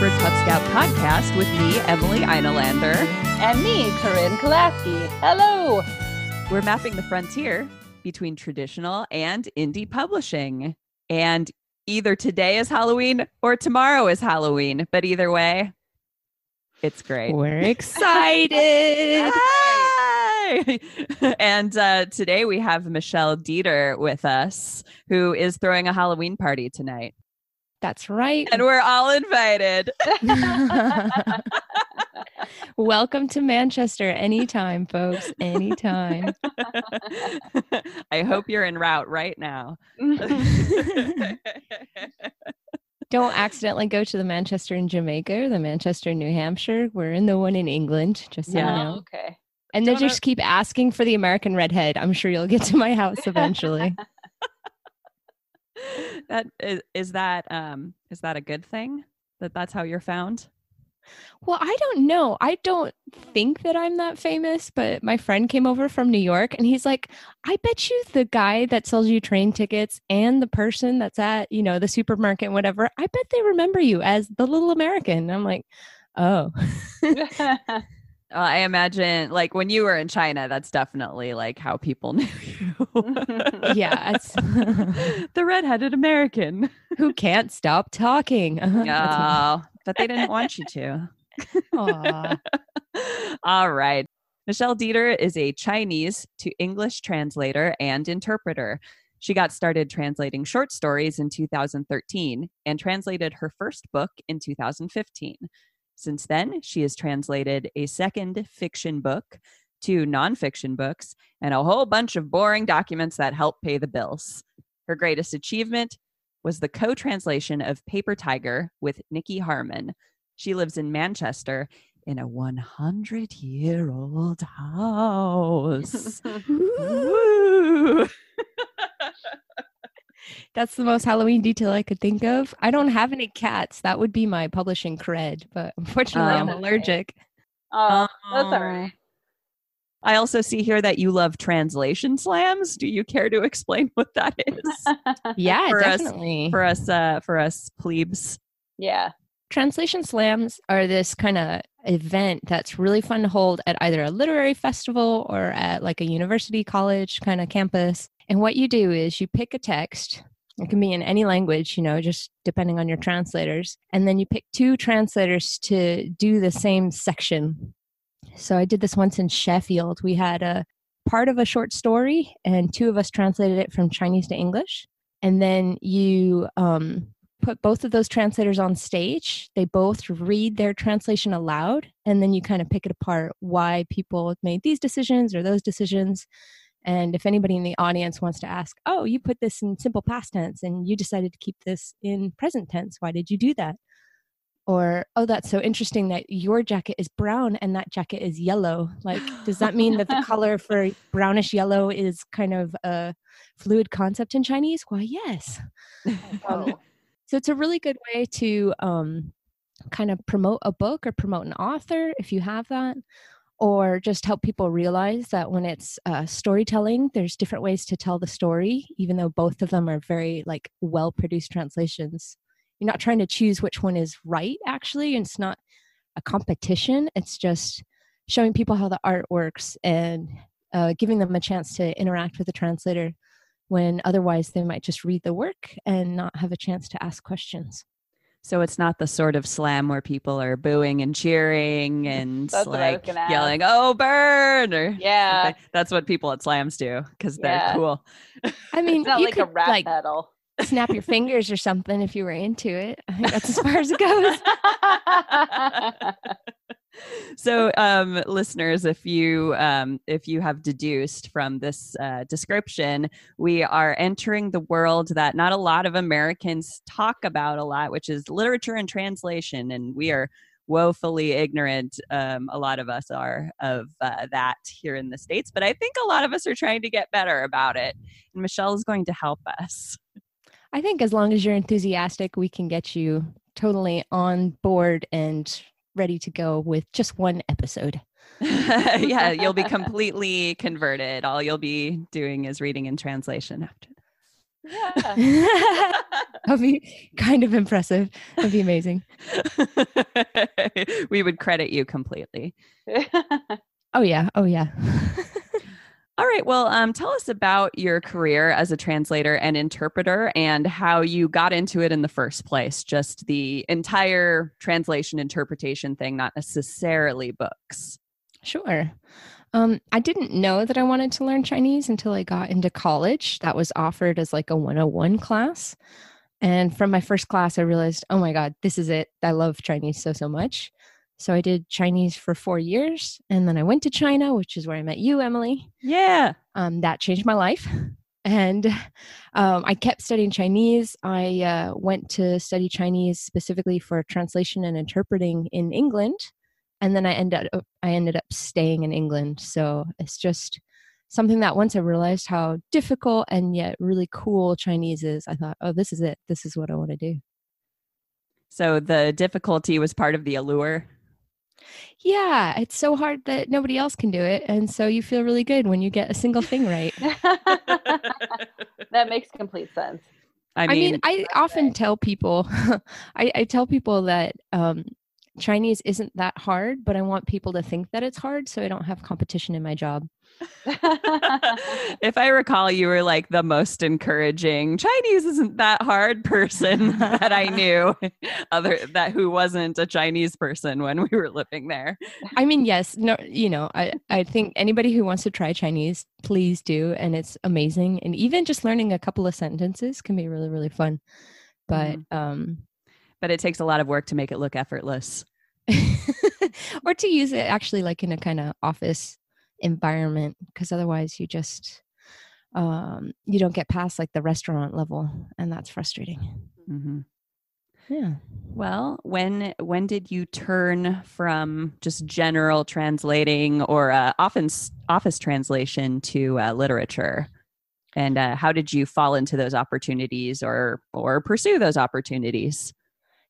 Hybrid Pub Scout podcast with me, Emily Einolander. And me, Corinne Kolaski. Hello. We're mapping the frontier between traditional and indie publishing. And either today is Halloween or tomorrow is Halloween. But either way, it's great. We're excited. And uh, today we have Michelle Deeter with us, who is throwing a Halloween party tonight. That's right. And we're all invited. Welcome to Manchester anytime, folks. Anytime. I hope you're en route right now. Don't accidentally go to the Manchester in Jamaica or the Manchester in New Hampshire. We're in the one in England, just so Yeah. you know. okay. And Don't know- just keep asking for the American redhead. I'm sure you'll get to my house eventually. that is, is that um is that a good thing that that's how you're found Well, I don't know. I don't think that I'm that famous, but my friend came over from New York and he's like, I bet you the guy that sells you train tickets and the person that's at, you know, the supermarket and whatever, I bet they remember you as the little American. And I'm like, oh. Uh, i imagine like when you were in china that's definitely like how people knew you yeah. The redheaded american who can't stop talking. Oh but they didn't want you to All right. Michelle Deeter is a Chinese to English translator and interpreter. She got started translating short stories in 2013 and translated her first book in 2015. Since then, she has translated a second fiction book, two nonfiction books, and a whole bunch of boring documents that help pay the bills. Her greatest achievement was the co translation of Paper Tiger with Nicky Harman. She lives in Manchester in a 100 year old house. Woo! That's the most Halloween detail I could think of. I don't have any cats. That would be my publishing cred, but unfortunately, I'm Oh. allergic. oh, that's all Aw. right. I also see here that you love translation slams. Do you care to explain what that is Yeah, For us- definitely. for us uh for us plebes? yeah. Translation slams are this kind of event that's really fun to hold at either a literary festival or at like a university college kind of campus. And what you do is you pick a text. It can be in any language, you know, just depending on your translators. And then you pick two translators to do the same section. So I did this once in Sheffield. We had a part of a short story, and two of us translated it from Chinese to English. And then you um, put both of those translators on stage. They both read their translation aloud, and then you kind of pick it apart why people made these decisions or those decisions. And if anybody in the audience wants to ask, oh, you put this in simple past tense and you decided to keep this in present tense, why did you do that? Or, oh, that's so interesting that your jacket is brown and that jacket is yellow. Like, does that mean that the color for brownish yellow is kind of a fluid concept in Chinese? Why, yes. Um, so it's a really good way to um, kind of promote a book or promote an author if you have that, or just help people realize that when it's uh, storytelling, there's different ways to tell the story, even though both of them are very like well produced translations. You're not trying to choose which one is right, actually, and it's not a competition. It's just showing people how the art works and uh, giving them a chance to interact with the translator when otherwise they might just read the work and not have a chance to ask questions. So it's not the sort of slam where people are booing and cheering and That's what I was like yelling, "Oh, burn!" or Yeah. something. That's what people at slams do because they're Yeah. cool. I mean, It's not you like a rap like battle. Snap your fingers or something if you were into it. I think that's as far as it goes. so um listeners if you um if you have deduced from this uh, description we are entering the world that not a lot of americans talk about a lot which is literature and translation and we are woefully ignorant um, a lot of us are of uh, that here in the states but i think a lot of us are trying to get better about it and michelle is going to help us I think as long as you're enthusiastic, we can get you totally on board and ready to go with just one episode. yeah, you'll be completely converted. All you'll be doing is reading and translation after. yeah. That'd be kind of impressive. That'd be amazing. we would credit you completely. Oh yeah. Oh yeah. All right. Well, um, tell us about your career as a translator and interpreter and how you got into it in the first place. Just the entire translation interpretation thing, not necessarily books. Sure. Um, I didn't know that I wanted to learn Chinese until I got into college. That was offered as like a 101 class. And from my first class, I realized, oh my God, this is it. I love Chinese so, so much. So I did Chinese for four years. And then I went to China, which is where I met you, Emily. Yeah. Um, that changed my life. And um, I kept studying Chinese. I uh, went to study Chinese specifically for translation and interpreting in England. And then I ended up, I ended up staying in England. So it's just something that once I realized how difficult and yet really cool Chinese is, I thought, oh, this is it. This is what I want to do. So the difficulty was part of the allure. Yeah, it's so hard that nobody else can do it. And so you feel really good when you get a single thing right. that makes complete sense. I I mean, mean, I often tell people, I, I tell people that um, Chinese isn't that hard, but I want people to think that it's hard so I don't have competition in my job. if I recall, you were like the most encouraging Chinese isn't that hard person that I knew, other that who wasn't a Chinese person when we were living there. I mean, yes, no, you know, I, I think anybody who wants to try Chinese, please do. And it's amazing. And even just learning a couple of sentences can be really, really fun. But, um, But it takes a lot of work to make it look effortless. or to use it actually like in a kind of office environment because otherwise you just um you don't get past like the restaurant level and that's frustrating hmm yeah Well, when when did you turn from just general translating or uh, office office translation to uh, literature? And uh, how did you fall into those opportunities or or pursue those opportunities?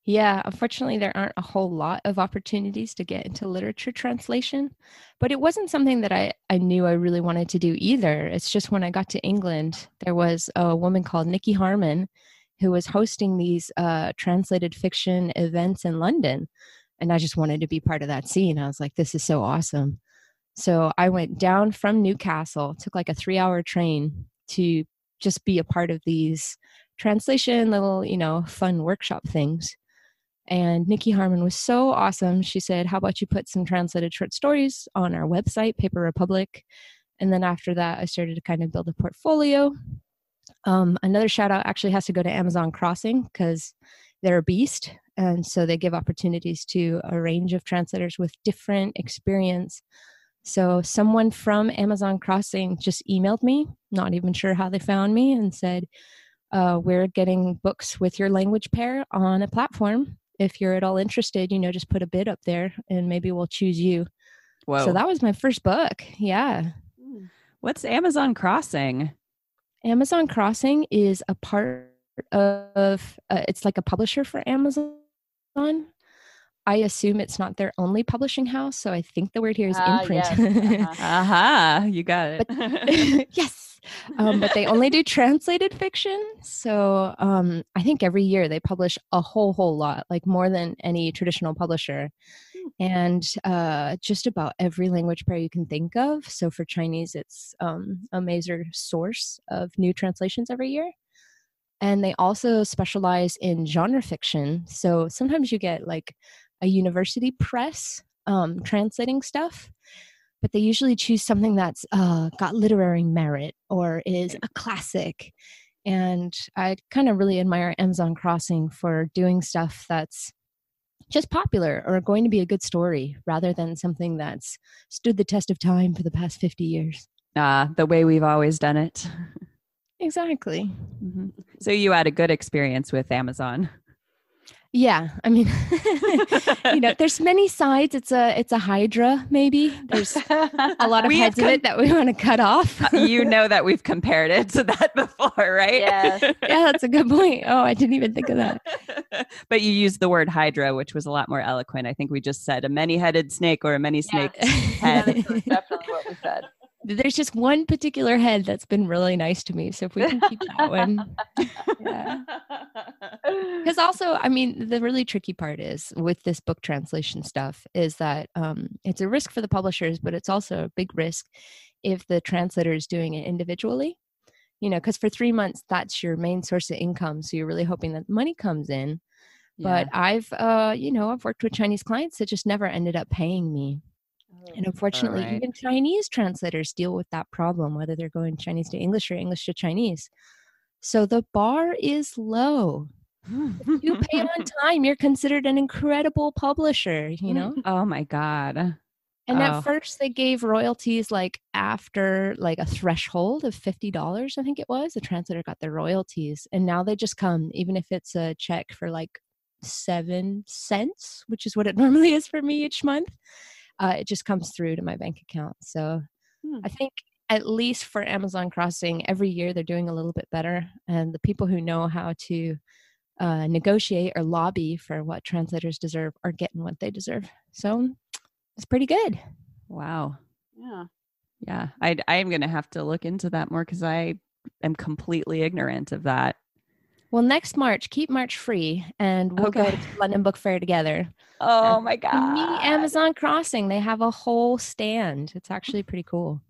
Yeah unfortunately there aren't a whole lot of opportunities to get into literature translation but it wasn't something that i i knew i really wanted to do either. It's just when i got to england there was a woman called nicky harman who was hosting these uh, translated fiction events in london and i just wanted to be part of that scene. I was like this is so awesome. So i went down from newcastle took like a three hour train to just be a part of these translation little you know fun workshop things and Nicky Harman was so awesome. She said, How about you put some translated short stories on our website, Paper Republic? And then after that, I started to kind of build a portfolio. Um, another shout out actually has to go to Amazon Crossing because they're a beast. And so they give opportunities to a range of translators with different experience. So someone from Amazon Crossing just emailed me, not even sure how they found me, and said, uh, We're getting books with your language pair on a platform if you're at all interested, you know, just put a bid up there and maybe we'll choose you. Whoa! So that was my first book. Yeah. What's Amazon Crossing? Amazon Crossing is a part of, uh, it's like a publisher for Amazon. I assume it's not their only publishing house. So I think the word here is Ah, imprint. yes, uh-huh. Aha! You got it. yes. Um, but they only do translated fiction. So um, I think every year they publish a whole, whole lot, like more than any traditional publisher. And uh, just about every language pair you can think of. So for Chinese, it's um, a major source of new translations every year. And they also specialize in genre fiction. So sometimes you get like a university press um, translating stuff but they usually choose something that's uh, got literary merit or is a classic. And I kind of really admire Amazon Crossing for doing stuff that's just popular or going to be a good story rather than something that's stood the test of time for the past 50 years. uh, the way we've always done it. Exactly. Mhm. So you had a good experience with Amazon. Yeah, I mean, you know, there's many sides. It's a it's a hydra. Maybe there's a lot of We have heads of it that we want to cut off. Uh, you know that we've compared it to that before, right? Yes. yeah, that's a good point. Oh, I didn't even think of that. but you used the word hydra, which was a lot more eloquent. I think we just said a many-headed snake or a many snake Yeah, head. that's definitely what we said. There's just one particular head that's been really nice to me. So if we can keep that one. Yeah. Because also, I mean, the really tricky part is with this book translation stuff is that um, it's a risk for the publishers, but it's also a big risk if the translator is doing it individually. You know, because for three months, that's your main source of income. So you're really hoping that money comes in. But I've, uh, you know, I've worked with Chinese clients that just never ended up paying me. And unfortunately, right. even Chinese translators deal with that problem, whether they're going Chinese to English or English to Chinese. So the bar is low. You pay on time, you're considered an incredible publisher, you know? oh my god. And Oh. at first they gave royalties like after like a threshold of $50, I think it was. The translator got their royalties. And now they just come, even if it's a check for like seven cents, which is what it normally is for me each month. Uh, it just comes through to my bank account. So Hmm. I think at least for Amazon Crossing, every year they're doing a little bit better. And the people who know how to uh, negotiate or lobby for what translators deserve are getting what they deserve. So it's pretty good. Wow. Yeah. Yeah. I I am going to have to look into that more cuz I am completely ignorant of that. Well, next March, keep March free, and we'll go to London Book Fair together. Oh Um, my god. Me, Amazon Crossing, they have a whole stand. It's actually pretty cool.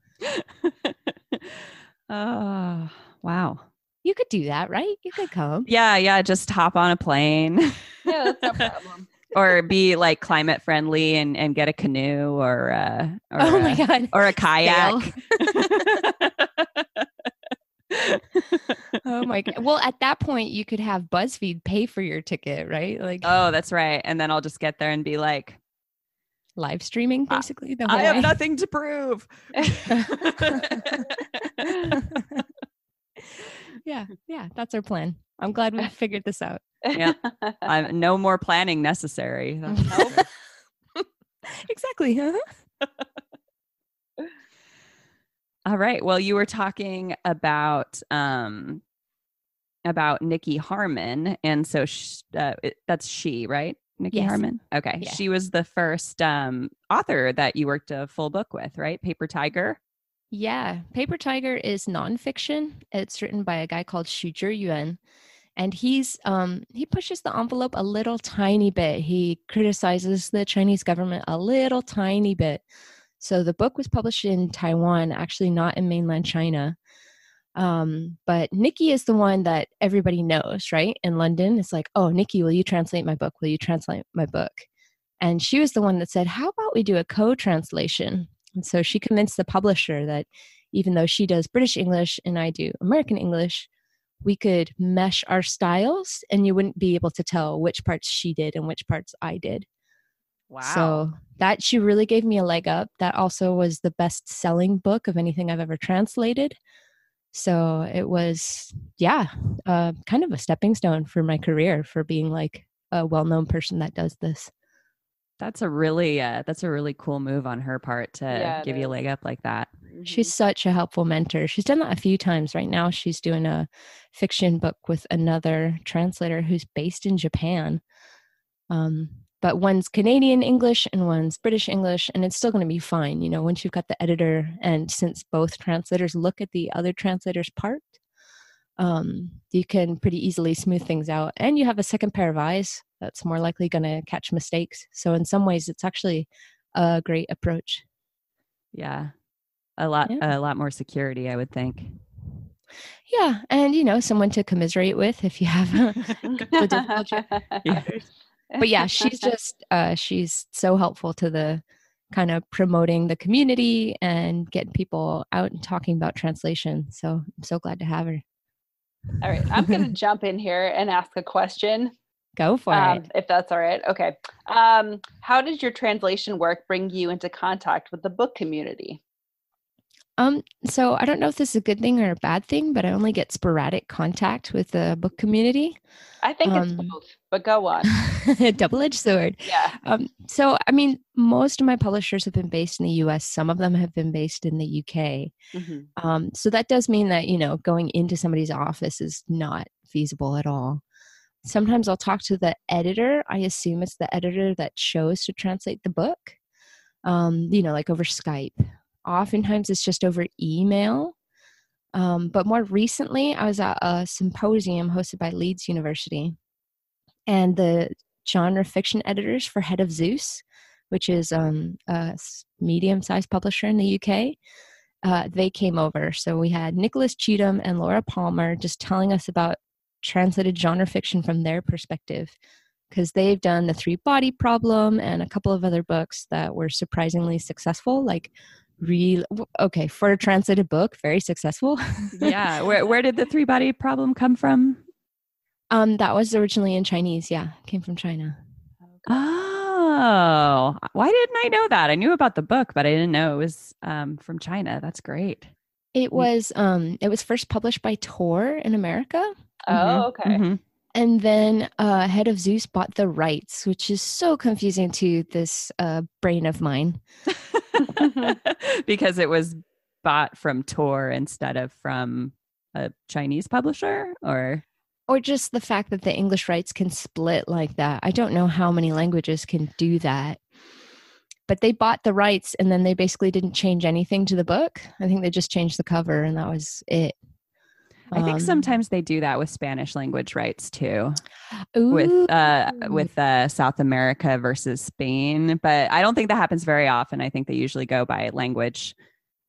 oh, wow. You could do that, right? You could come. Yeah, yeah, just hop on a plane Yeah, that's no problem. or be like climate friendly and and get a canoe or uh or oh a, god. or a kayak. Oh my god. Well, at that point, you could have BuzzFeed pay for your ticket, right? Like oh, that's right. And then I'll just get there and be like, live streaming, I- basically. The I have way. nothing to prove. yeah, yeah, that's our plan. I'm glad we figured this out. Yeah. I'm, no more planning necessary. That's for Nope. sure. exactly. huh? All right. Well, you were talking about um about Nicky Harman, and so sh- uh, it, that's she, right? Nicky Yes. Harman. Okay, Yeah. she was the first um author that you worked a full book with, right? Paper Tiger. Yeah, Paper Tiger is nonfiction. It's written by a guy called Xu Zhiyuan, and he's um, he pushes the envelope a little tiny bit. He criticizes the Chinese government a little tiny bit. So the book was published in Taiwan, actually not in mainland China. Um, but Nicky is the one that everybody knows, right? In London, it's like, oh, Nicky, will you translate my book? Will you translate my book? And she was the one that said, how about we do a co-translation? And so she convinced the publisher that even though she does British English and I do American English, we could mesh our styles and you wouldn't be able to tell which parts she did and which parts I did. Wow. So that she really gave me a leg up. That also was the best selling book of anything I've ever translated. So it was, yeah, uh, kind of a stepping stone for my career for being like a well known person that does this. that's a really uh, that's a really cool move on her part to Yeah, give you a leg up like that. She's such a helpful mentor. She's done that a few times. Right now, she's doing a fiction book with another translator who's based in Japan. Um, but one's Canadian English and one's British English, and it's still going to be fine. You know, once you've got the editor, and since both translators look at the other translator's part, um, you can pretty easily smooth things out. And you have a second pair of eyes that's more likely going to catch mistakes. So, in some ways, it's actually a great approach. Yeah. A lot Yeah. a lot more security, I would think. Yeah, and you know, someone to commiserate with if you have a couple of difficult chapters. But yeah, she's just uh she's so helpful to the kind of promoting the community and getting people out and talking about translation. So I'm so glad to have her. All right, I'm going to jump in here and ask a question, Go for um, it. if that's all right. Okay. Um, how does your translation work bring you into contact with the book community? Um, so I don't know if this is a good thing or a bad thing, but I only get sporadic contact with the book community. I think it's Um, both, but go on. Double-edged sword. Yeah. Um, so, I mean, most of my publishers have been based in the US. Some of them have been based in the UK. Mhm. Um, so that does mean that, you know, going into somebody's office is not feasible at all. Sometimes I'll talk to the editor. I assume it's the editor that chose to translate the book, um, you know, like over Skype. Oftentimes it's just over email. Um, but more recently, I was at a symposium hosted by Leeds University, and the genre fiction editors for Head of Zeus, which is um, a medium sized publisher in the UK, uh, they came over. So we had Nicholas Cheetham and Laura Palmer just telling us about translated genre fiction from their perspective because they've done the three body problem and a couple of other books that were surprisingly successful like real okay for a translated book very successful. Yeah where, where did the three body problem come from? Um that was originally in chinese yeah came from china. Oh why didn't i know that? I knew about the book but i didn't know it was um, from china. That's great. It was um it was first published by tor in america. Oh mm-hmm. okay. Mm-hmm. and then uh, head of zeus bought the rights which is so confusing to this uh, brain of mine because it was bought from tor instead of from a chinese publisher or? Or just the fact that the english rights can split like that. I don't know how many languages can do that. But they bought the rights and then they basically didn't change anything to the book. I think they just changed the cover and that was it I think um, sometimes they do that with Spanish language rights too, ooh. with uh, with uh, South America versus Spain. But I don't think that happens very often. I think they usually go by language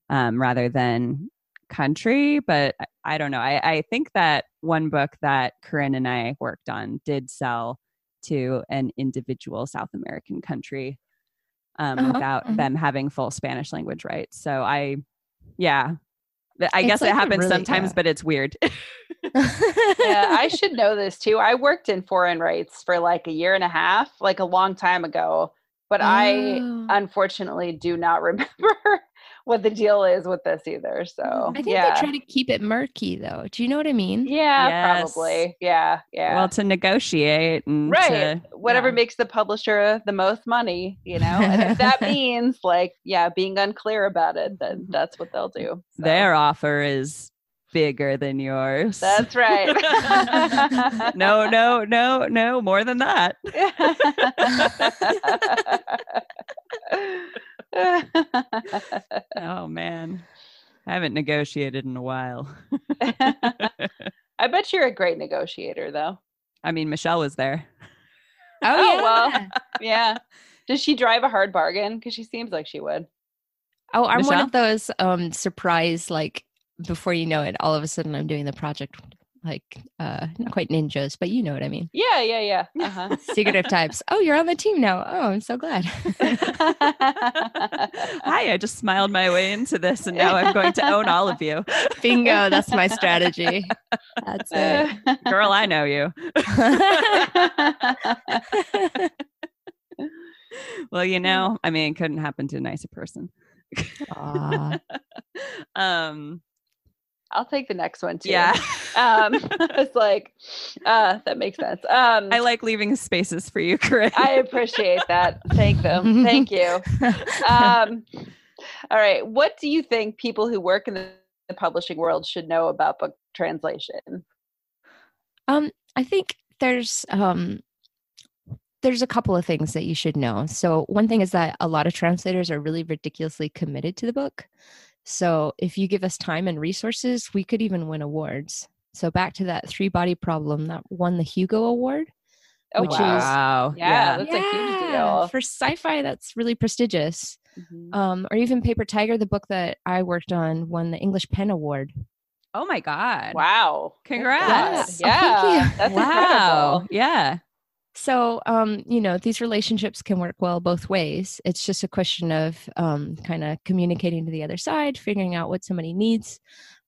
um, rather than country. But I don't know. I, I think that one book that Corinne and I worked on did sell to an individual South American country um, uh-huh. without uh-huh. them having full Spanish language rights. So I, yeah, I it's guess like it happens really, sometimes, yeah. but it's weird. yeah, I should know this too. I worked in foreign rights for like a year and a half, like a long time ago, but oh. I unfortunately do not remember what the deal is with this either. So I think yeah. they try to keep it murky though. Do you know what I mean? Yeah, yes. probably. Yeah, yeah. Well, to negotiate and right, to, whatever yeah. makes the publisher the most money, you know. and if that means like, yeah, being unclear about it, then mm-hmm. that's what they'll do. So. Their offer is bigger than yours. That's right. no, no, no, no, more than that. oh man. I haven't negotiated in a while. I bet you're a great negotiator though. I mean, Michelle was there. Oh, oh yeah. well. Yeah. Does she drive a hard bargain? Because she seems like she would. Oh, I'm Michelle? one of those um surprise like before you know it, all of a sudden I'm doing the project like uh not quite ninjas, but you know what I mean. Yeah, yeah, yeah. Uh-huh. Secretive types. Oh, you're on the team now. Oh, I'm so glad. Hi, I just smiled my way into this and now I'm going to own all of you. Bingo, that's my strategy. That's it. Girl, I know you. well, you know, I mean, it couldn't happen to a nicer person. um I'll take the next one too. Yeah. um, it's like, uh, that makes sense. Um, I like leaving spaces for you, Corinne. I appreciate that. Thank them. Thank you. Um, all right. What do you think people who work in the, the publishing world should know about book translation? Um, I think there's um, there's a couple of things that you should know. So one thing is that a lot of translators are really ridiculously committed to the book. So if you give us time and resources, we could even win awards. So back to that three body problem that won the Hugo Award. Oh, which wow. is yeah, yeah, that's yeah. a huge deal. For sci-fi, that's really prestigious. Mm-hmm. Um, or even Paper Tiger, the book that I worked on, won the English Pen Award. Oh my God. Wow. Congrats. Yeah. yeah. That's wow. Incredible. Yeah. So, um, you know, these relationships can work well both ways. It's just a question of um, kind of communicating to the other side, figuring out what somebody needs.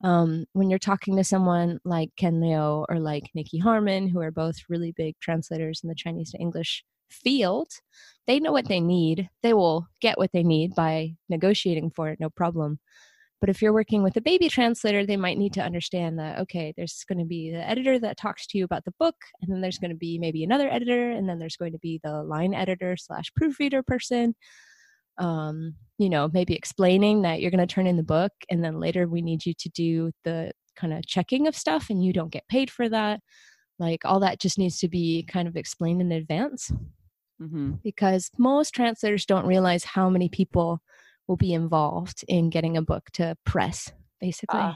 Um, when you're talking to someone like Ken Liu or like Nicky Harman, who are both really big translators in the Chinese to English field, they know what they need. They will get what they need by negotiating for it, no problem. But if you're working with a baby translator, they might need to understand that, okay, there's going to be the editor that talks to you about the book, and then there's going to be maybe another editor, and then there's going to be the line editor slash proofreader person. Um, you know, maybe explaining that you're going to turn in the book, and then later we need you to do the kind of checking of stuff, and you don't get paid for that. Like all that just needs to be kind of explained in advance. Mm-hmm. Because most translators don't realize how many people will be involved in getting a book to press, basically. Uh,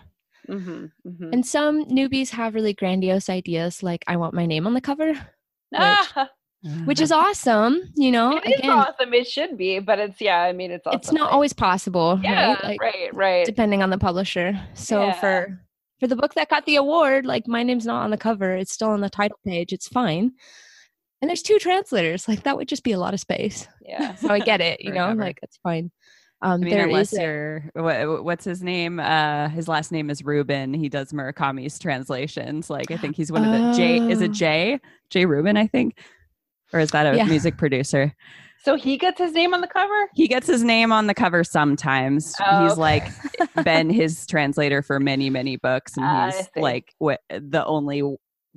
mm-hmm, mm-hmm. And some newbies have really grandiose ideas, like I want my name on the cover, which, ah. which is awesome. You know, it Again, awesome. It should be, but it's yeah. I mean, it's it's not always possible. Yeah, right, like, right, right. Depending on the publisher. So yeah. for for the book that got the award, like my name's not on the cover; it's still on the title page. It's fine. And there's two translators. Like that would just be a lot of space. Yeah. so I get it. You know, I'm like it's fine. Um, I mean, unless you're what, what's his name? Uh, his last name is Rubin. He does Murakami's translations. Like I think he's one of the J. Is it oh. Jay? Jay Rubin? I think, or is that a yeah. music producer? So he gets his name on the cover? He gets his name on the cover sometimes. Oh, he's okay. like been his translator for many, many books. And he's like the only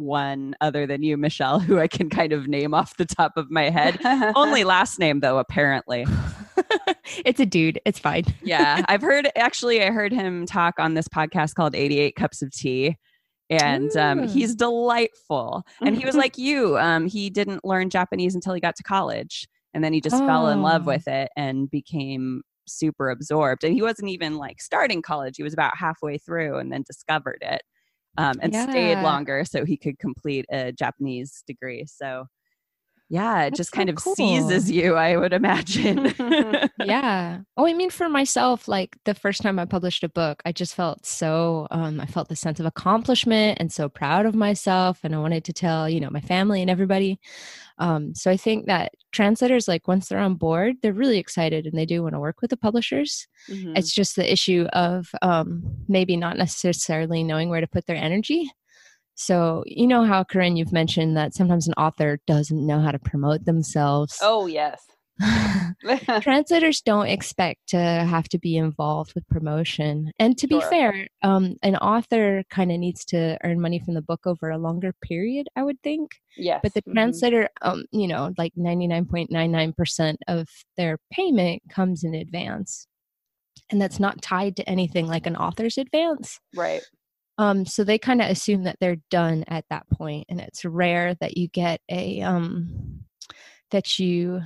one other than you, Michelle, who I can kind of name off the top of my head. only last name, though, apparently. it's a dude. It's fine. yeah. I've heard, actually, I heard him talk on this podcast called 88 Cups of Tea and um, he's delightful. And he was like you. Um, he didn't learn Japanese until he got to college and then he just oh. fell in love oh. with it and became super absorbed and he wasn't even like starting college he was about halfway through and then discovered it um, and yeah. stayed longer so he could complete a japanese degree so yeah it That's just kind of cool. seizes you i would imagine. Yeah. Oh i mean for myself like the first time i published a book i just felt so um, i felt the sense of accomplishment and so proud of myself and i wanted to tell you know my family and everybody. Um, so i think that translators like once they're on board they're really excited and they do want to work with the publishers. Mm-hmm. it's just the issue of um, maybe not necessarily knowing where to put their energy so, you know how, Corinne, you've mentioned that sometimes an author doesn't know how to promote themselves. Oh, yes. Translators don't expect to have to be involved with promotion. And to sure. be fair, um, an author kind of needs to earn money from the book over a longer period, I would think. Yes. But the mm-hmm. translator, um, you know, like 99.99% of their payment comes in advance. And that's not tied to anything like an author's advance. Right. Um, so they kind of assume that they're done at that point, and it's rare that you get a um, that you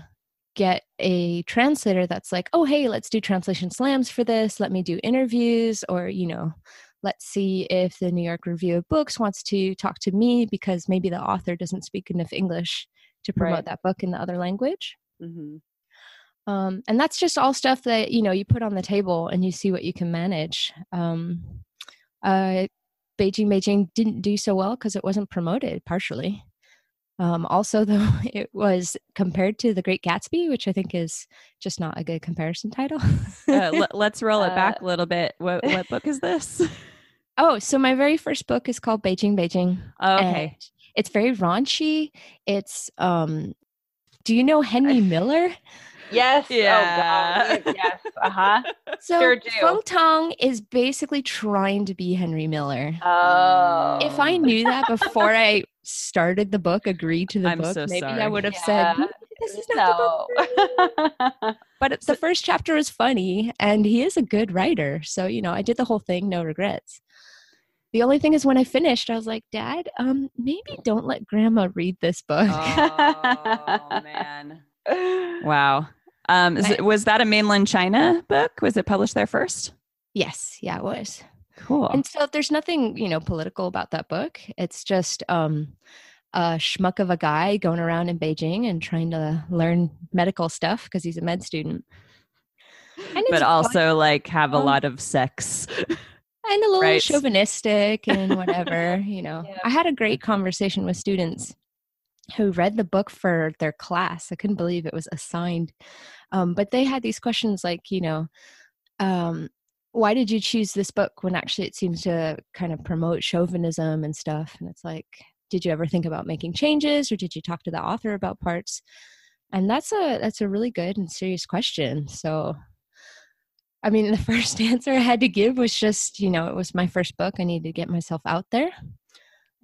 get a translator that's like, oh hey, let's do translation slams for this. Let me do interviews, or you know, let's see if the New York Review of Books wants to talk to me because maybe the author doesn't speak enough English to promote right. that book in the other language. Mm-hmm. Um, and that's just all stuff that you know you put on the table and you see what you can manage. Um, uh, Beijing Beijing didn't do so well because it wasn't promoted partially. Um, also, though, it was compared to The Great Gatsby, which I think is just not a good comparison title. uh, let, us roll it back uh, a little bit. What, what book is this? Oh, so my very first book is called Beijing Beijing. Oh, okay. It's very raunchy. It's um do you know Henry Miller? Yes. Yeah. Oh God. Yes. Uh huh. So sure Feng Tang is basically trying to be Henry Miller. Oh. If I knew that before I started the book, agreed to the I'm book, so maybe sorry. I would have yeah. said, "This is not no. the book." but the first chapter was funny, and he is a good writer. So you know, I did the whole thing, no regrets. The only thing is, when I finished, I was like, "Dad, um, maybe don't let Grandma read this book." Oh man. Wow. Um, it, was that a mainland China book? Was it published there first? Yes. Yeah, it was. Cool. And so there's nothing, you know, political about that book. It's just um, a schmuck of a guy going around in Beijing and trying to learn medical stuff because he's a med student. but also fun. like have a um, lot of sex. And a little right. chauvinistic and whatever, you know. Yeah. I had a great conversation with students who read the book for their class. I couldn't believe it was assigned. Um, but they had these questions like, you know, um, why did you choose this book when actually it seems to kind of promote chauvinism and stuff? And it's like, did you ever think about making changes or did you talk to the author about parts? And that's a that's a really good and serious question. So I mean, the first answer I had to give was just, you know, it was my first book. I needed to get myself out there.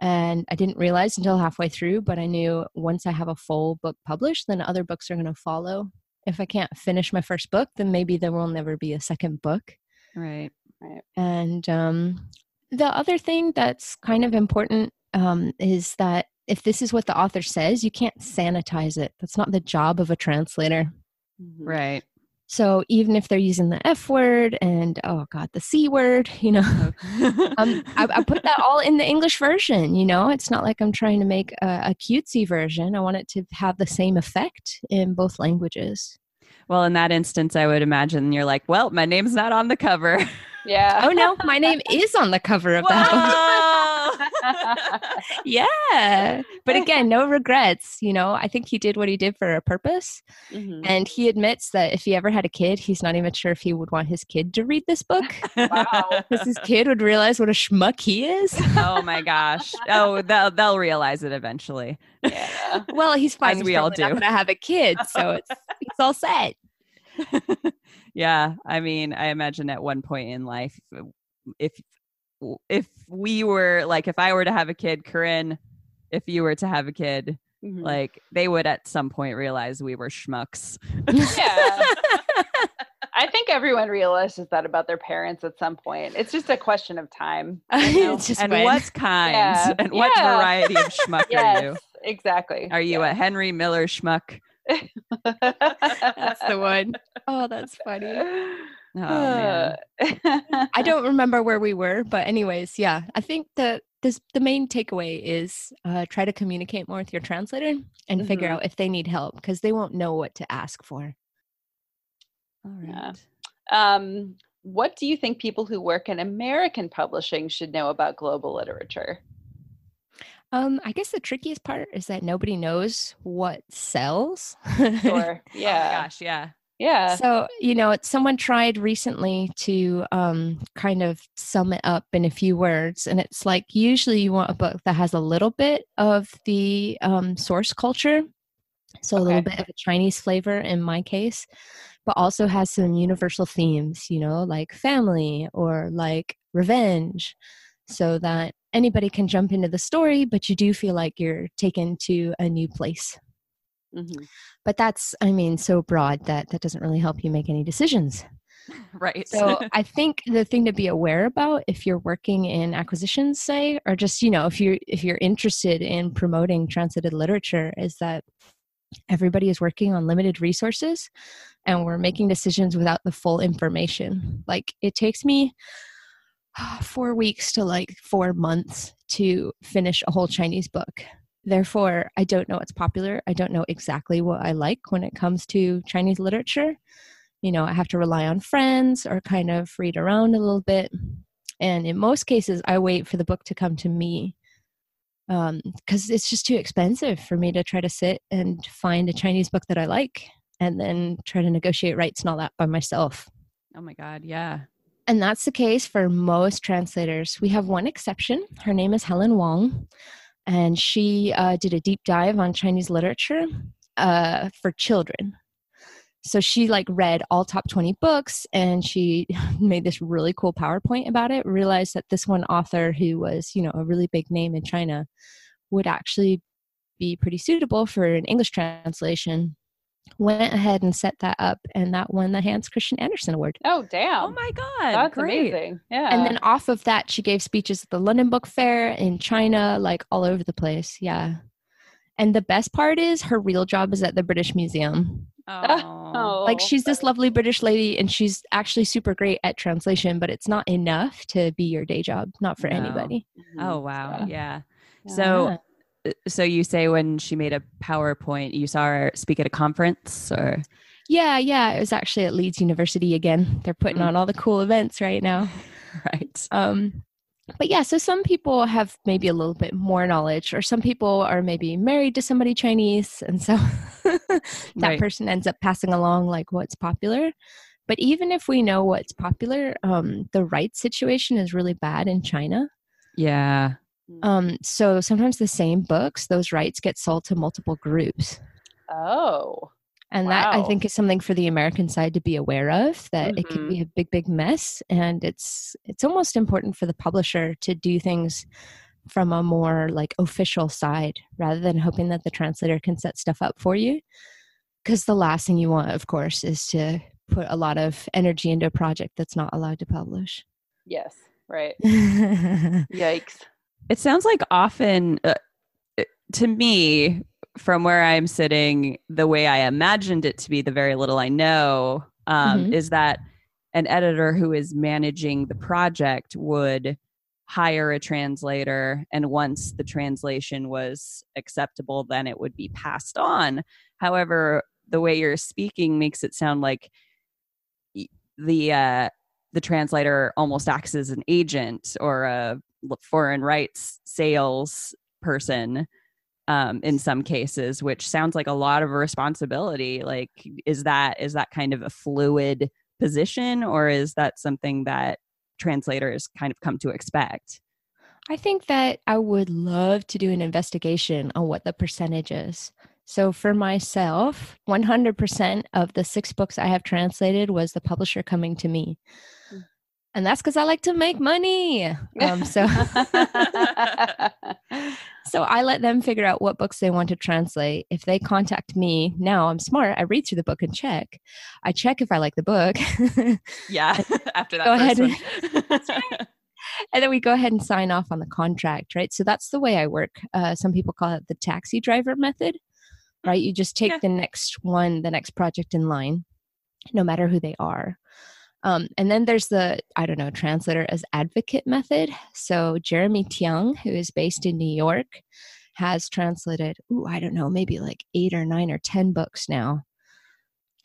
And I didn't realize until halfway through, but I knew once I have a full book published, then other books are going to follow. If I can't finish my first book, then maybe there will never be a second book. Right. Right. And um, the other thing that's kind of important um, is that if this is what the author says, you can't sanitize it. That's not the job of a translator. Right. So even if they're using the F word and oh god, the C word, you know, um, I, I, put that all in the English version. You know, it's not like I'm trying to make a, a cutesy version. I want it to have the same effect in both languages. Well, in that instance, I would imagine you're like, well, my name's not on the cover. Yeah. Oh no, my name is on the cover of that. yeah. But again, no regrets. You know, I think he did what he did for a purpose. Mm-hmm. And he admits that if he ever had a kid, he's not even sure if he would want his kid to read this book. wow. Because his kid would realize what a schmuck he is. oh my gosh. Oh, they'll, they'll realize it eventually. Yeah. Well, he's fine. As he's we all do. Not going to have a kid, so it's, it's all set yeah, I mean, I imagine at one point in life, if if we were like, if I were to have a kid, Corinne, if you were to have a kid, mm-hmm. like they would at some point realize we were schmucks. yeah. I think everyone realizes that about their parents at some point. It's just a question of time. You know? and when. what kind yeah. and what yeah. variety of schmuck yes, are you? Exactly. Are you yeah. a Henry Miller schmuck? that's the one. Oh, that's funny. Oh, man. I don't remember where we were, but anyways, yeah. I think that this the main takeaway is uh, try to communicate more with your translator and mm-hmm. figure out if they need help because they won't know what to ask for. All right. Yeah. Um, what do you think people who work in American publishing should know about global literature? Um, I guess the trickiest part is that nobody knows what sells. Sure. Yeah. Oh gosh. Yeah. Yeah. So, you know, someone tried recently to um, kind of sum it up in a few words. And it's like usually you want a book that has a little bit of the um, source culture. So, okay. a little bit of a Chinese flavor in my case, but also has some universal themes, you know, like family or like revenge so that anybody can jump into the story, but you do feel like you're taken to a new place. Mm-hmm. But that's, I mean, so broad that that doesn't really help you make any decisions. Right. So I think the thing to be aware about if you're working in acquisitions, say, or just you know, if you're if you're interested in promoting translated literature, is that everybody is working on limited resources, and we're making decisions without the full information. Like it takes me four weeks to like four months to finish a whole Chinese book. Therefore, I don't know what's popular. I don't know exactly what I like when it comes to Chinese literature. You know, I have to rely on friends or kind of read around a little bit. And in most cases, I wait for the book to come to me because um, it's just too expensive for me to try to sit and find a Chinese book that I like and then try to negotiate rights and all that by myself. Oh my God, yeah. And that's the case for most translators. We have one exception. Her name is Helen Wang, and she uh, did a deep dive on Chinese literature uh, for children. So she like read all top 20 books and she made this really cool PowerPoint about it. Realized that this one author who was, you know, a really big name in China would actually be pretty suitable for an English translation went ahead and set that up and that won the Hans Christian Andersen Award. Oh damn. Oh my god. That's Great. amazing. Yeah. And then off of that she gave speeches at the London Book Fair in China, like all over the place. Yeah. And the best part is her real job is at the British Museum. Oh. Like she's this lovely British lady and she's actually super great at translation, but it's not enough to be your day job, not for no. anybody. Mm-hmm. Oh wow. Yeah. yeah. So so you say when she made a PowerPoint, you saw her speak at a conference or? Yeah, yeah. It was actually at Leeds University again. They're putting mm. on all the cool events right now. right. Um, but yeah, so some people have maybe a little bit more knowledge, or some people are maybe married to somebody Chinese, and so that right. person ends up passing along like what's popular. But even if we know what's popular, um, the rights situation is really bad in China. Yeah. Mm. Um, so sometimes the same books, those rights get sold to multiple groups. Oh. And wow. that I think is something for the American side to be aware of that mm-hmm. it can be a big, big mess. And it's it's almost important for the publisher to do things from a more like official side rather than hoping that the translator can set stuff up for you. Because the last thing you want, of course, is to put a lot of energy into a project that's not allowed to publish. Yes, right. Yikes. It sounds like often uh, to me, from where I'm sitting, the way I imagined it to be, the very little I know, um, Mhm. is that an editor who is managing the project would hire a translator and once the translation was acceptable then it would be passed on however the way you're speaking makes it sound like the uh the translator almost acts as an agent or a foreign rights sales person um, in some cases which sounds like a lot of responsibility like is that is that kind of a fluid position or is that something that translators kind of come to expect I think that I would love to do an investigation on what the percentage is. So for myself, 100% of the six books I have translated was the publisher coming to me. Mm. And that's because I like to make money. Um, so, so I let them figure out what books they want to translate. If they contact me, now I'm smart. I read through the book and check. I check if I like the book. yeah after that Go ahead. one. and then we go ahead and sign off on the contract, right? So that's the way I work. Uh, some people call it the taxi driver method, right? You just take Yeah. the next one, the next project in line, no matter who they are. Um, and then there's the, I don't know, translator as advocate method. So Jeremy Tiang, who is based in New York, has translated, ooh, I don't know, maybe like eight or nine or 10 books now.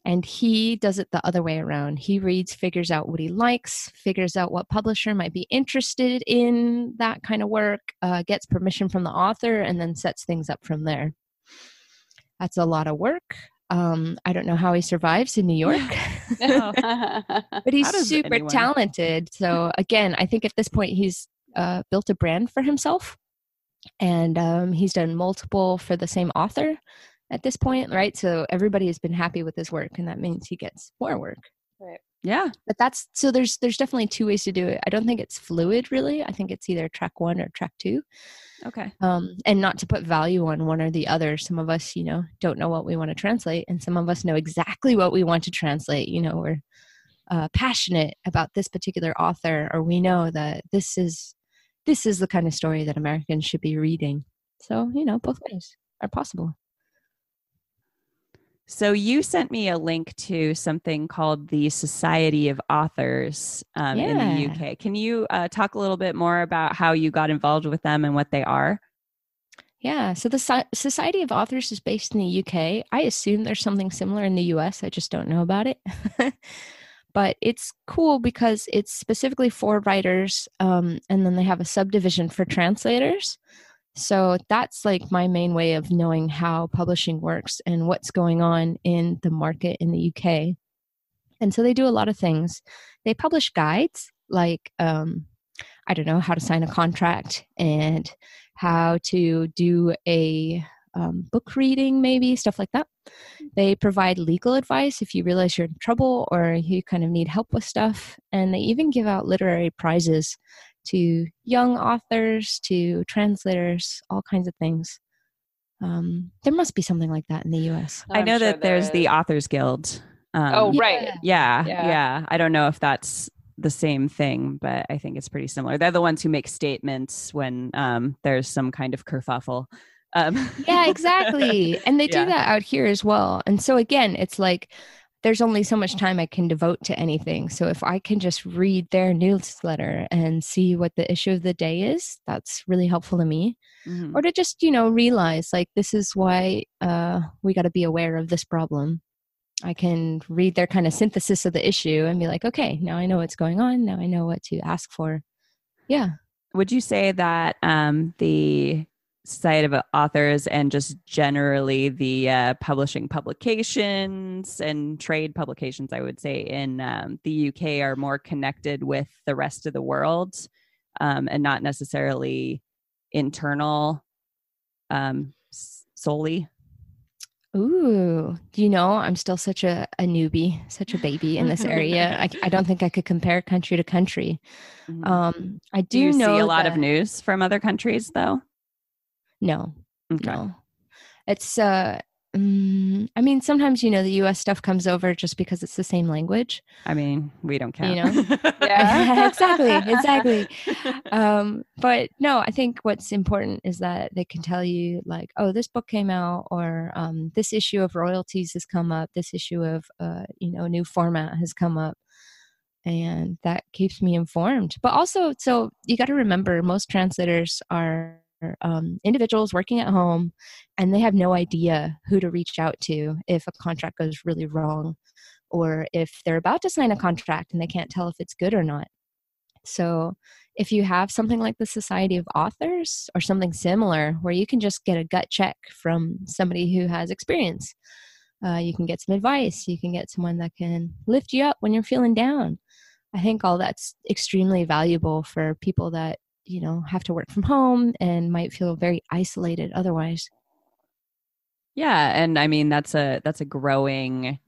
And he does it the other way around. He reads, figures out what he likes, figures out what publisher might be interested in that kind of work, uh, gets permission from the author, and then sets things up from there. That's a lot of work. Um, I don't know how he survives in New York, but he's super anyone? talented. So, again, I think at this point he's uh, built a brand for himself and um, he's done multiple for the same author at this point, right? So everybody has been happy with his work, and that means he gets more work. Yeah But that's so there's there's definitely two ways to do it. I don't think it's fluid really. I think it's either track one or track two, okay um, and not to put value on one or the other. Some of us, you know, don't know what we want to translate, and some of us know exactly what we want to translate. You know, we're uh, passionate about this particular author, or we know that this is this is the kind of story that Americans should be reading. So you know, both ways are possible. So you sent me a link to something called the Society of Authors um, in the UK. Can you uh, talk a little bit more about how you got involved with them and what they are? Yeah, so the So- Society of Authors is based in the UK. I assume there's something similar in the US. I just don't know about it. but it's cool because it's specifically for writers, um, and then they have a subdivision for translators. So that's like my main way of knowing how publishing works and what's going on in the market in the UK. And so they do a lot of things. They publish guides like, um, I don't know, how to sign a contract and how to do a um, book reading, maybe stuff like that. They provide legal advice if you realize you're in trouble or you kind of need help with stuff. And they even give out literary prizes to young authors, to translators, all kinds of things. Um, there must be something like that in the US. I I'm know sure that there's there the. Authors Guild. Um, Oh, Yeah. right. Yeah, Yeah. yeah, I don't know if that's the same thing, but I think it's pretty similar. They're the ones who make statements when um, there's some kind of kerfuffle. Um, yeah, exactly. And they Yeah. do that out here as well. And so again, it's like there's only so much time I can devote to anything. So if I can just read their newsletter and see what the issue of the day is, that's really helpful to me. mhm. Or to just, you know, realize like this is why uh, we got to be aware of this problem. I can read their kind of synthesis of the issue and be like, okay, now I know what's going on. Now I know what to ask for. Yeah. Would you say that um, the Society of Authors and just generally the uh, publishing publications and trade publications, I would say, in um, the UK are more connected with the rest of the world um, and not necessarily internal um, solely? Ooh, do you know I'm still such a, a newbie, such a baby in this area. I, I don't think I could compare country to country. Mhm. Um, I do, Do you know see a lot of news from other countries, though? No, Okay. no. It's uh, Mm, I mean, sometimes you know the U.S. stuff comes over just because it's the same language. I mean, we don't count. You know, Yeah. exactly, exactly. Um, but no, I think what's important is that they can tell you like, oh, this book came out, or um, this issue of royalties has come up, this issue of uh, you know new format has come up, and that keeps me informed. But also, so you got to remember, most translators are um, individuals working at home and they have no idea who to reach out to if a contract goes really wrong or if they're about to sign a contract and they can't tell if it's good or not. So, if you have something like the Society of Authors or something similar where you can just get a gut check from somebody who has experience, uh, you can get some advice, you can get someone that can lift you up when you're feeling down. I think all that's extremely valuable for people that you know have to work from home and might feel very isolated otherwise. Yeah, and I mean that's a that's a growing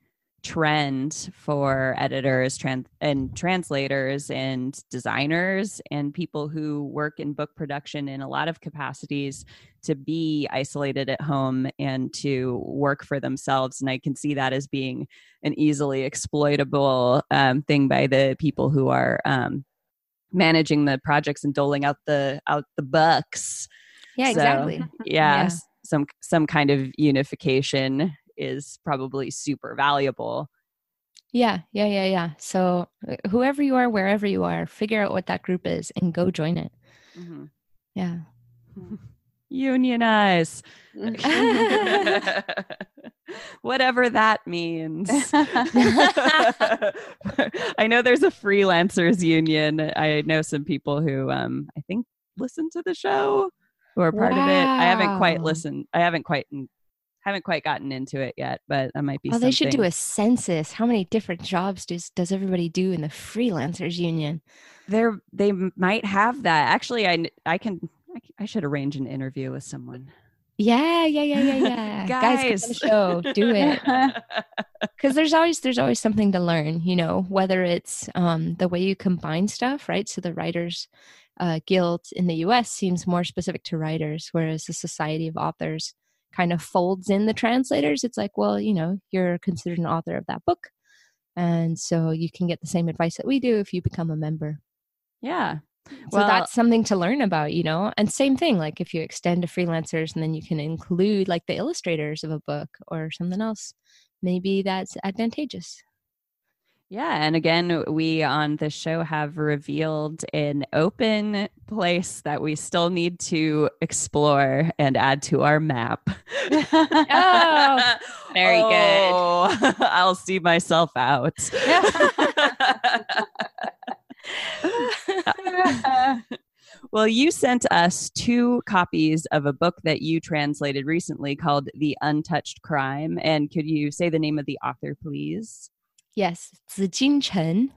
trend for editors trans- and translators and designers and people who work in book production in a lot of capacities to be isolated at home and to work for themselves. And i can see that as being an easily exploitable um, thing by the people who are um, managing the projects and doling out the out the bucks. Yeah So, exactly. yeah, Yeah. some some kind of unification is probably super valuable. Yeah yeah yeah yeah. So uh, whoever you are wherever you are figure out what that group is and go join it. Yeah. Unionize whatever that means. I know there's a freelancers union. I know some people who um i think listen to the show who are part of it. I haven't quite listened i haven't quite haven't quite gotten into it yet but that might be oh they should do a census. How many different jobs does does everybody do in the freelancers union? There they might have that. Actually i i can I I should arrange an interview with someone yeah yeah yeah yeah yeah. Guys, the show. Do it. Because there's always there's always something to learn you know whether it's um, the way you combine stuff right? So the writers uh, guild in the us seems more specific to writers whereas the society of authors kind of folds in the translators. It's like well you know you're considered an author of that book and so you can get the same advice that we do if you become a member. Yeah so Well- that's something to learn about you know and same thing like if you extend to freelancers and then you can include like the illustrators of a book or something else maybe that's advantageous Yeah, and again, we on this show have revealed an open place that we still need to explore and add to our map. Oh, very good. Oh, good. I'll see myself out. well, you sent us two copies of a book that you translated recently called The Untouched Crime. And could you say the name of the author, please? yes Zijin Chen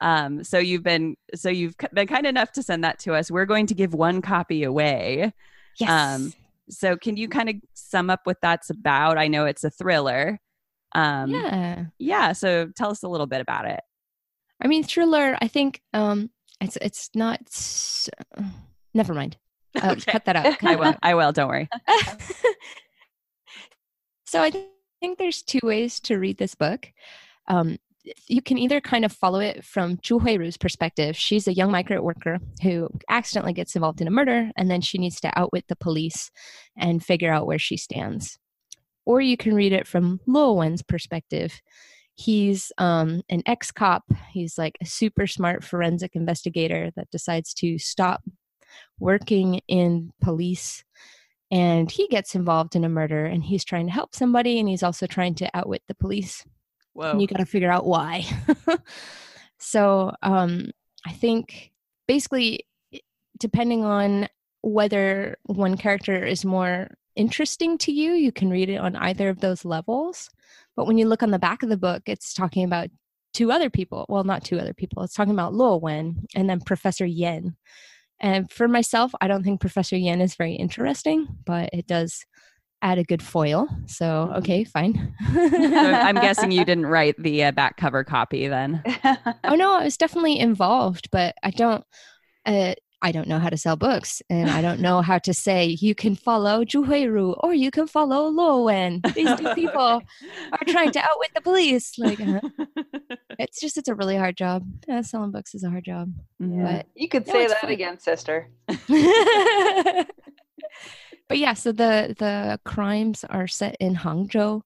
Um, so you've been so you've been kind enough to send that to us. We're going to give one copy away. yes Um, So can you kind of sum up what that's about? I know it's a thriller. Um, yeah yeah. So tell us a little bit about it. I mean thriller i think um it's it's not never mind uh, Okay. cut that out I will. I will. Don't worry. so I think there's two ways to read this book. Um, you can either kind of follow it from Zhu Huiru's perspective. She's a young migrant worker who accidentally gets involved in a murder, and then she needs to outwit the police and figure out where she stands. Or you can read it from Luo Wen's perspective. He's um, an ex cop. He's like a super smart forensic investigator that decides to stop working in police and he gets involved in a murder and he's trying to help somebody and he's also trying to outwit the police Whoa. and you got to figure out why so um i think basically depending on whether one character is more interesting to you you can read it on either of those levels but when you look on the back of the book it's talking about two other people. Well not two other people. It's talking about luo wen and then professor yen and for myself i don't think professor yen is very interesting but it does add a good foil. So okay fine. So I'm guessing you didn't write the uh, back cover copy then. oh no i was definitely involved but i don't uh, I don't know how to sell books and I don't know how to say you can follow Zhu Huiru or you can follow Luo Wen. These two people are trying to outwit the police. Like, uh, it's just, it's a really hard job. Yeah, selling books is a hard job. Yeah. But you could say that fun. again, sister. but yeah, so the, the crimes are set in Hangzhou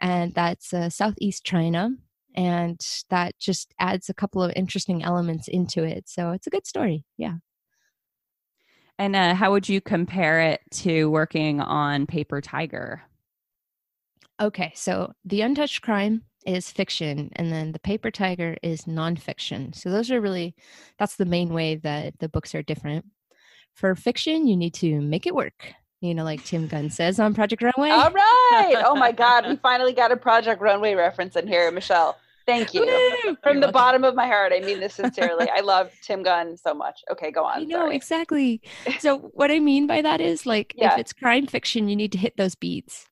and that's uh, southeast China and that just adds a couple of interesting elements into it. So it's a good story. Yeah. And uh, how would you compare it to working on Paper Tiger? Okay, so The Untouched Crime is fiction, and then The Paper Tiger is nonfiction. So those are really, that's the main way that the books are different. For fiction, you need to make it work. You know, like Tim Gunn says on Project Runway. All right. Oh my God. We finally got a Project Runway reference in here, Michelle. Thank you. Woo! From You're the welcome. bottom of my heart, I mean this sincerely. I love Tim Gunn so much. Okay, go on. No, exactly. So what I mean by that is like yeah. if it's crime fiction, you need to hit those beats.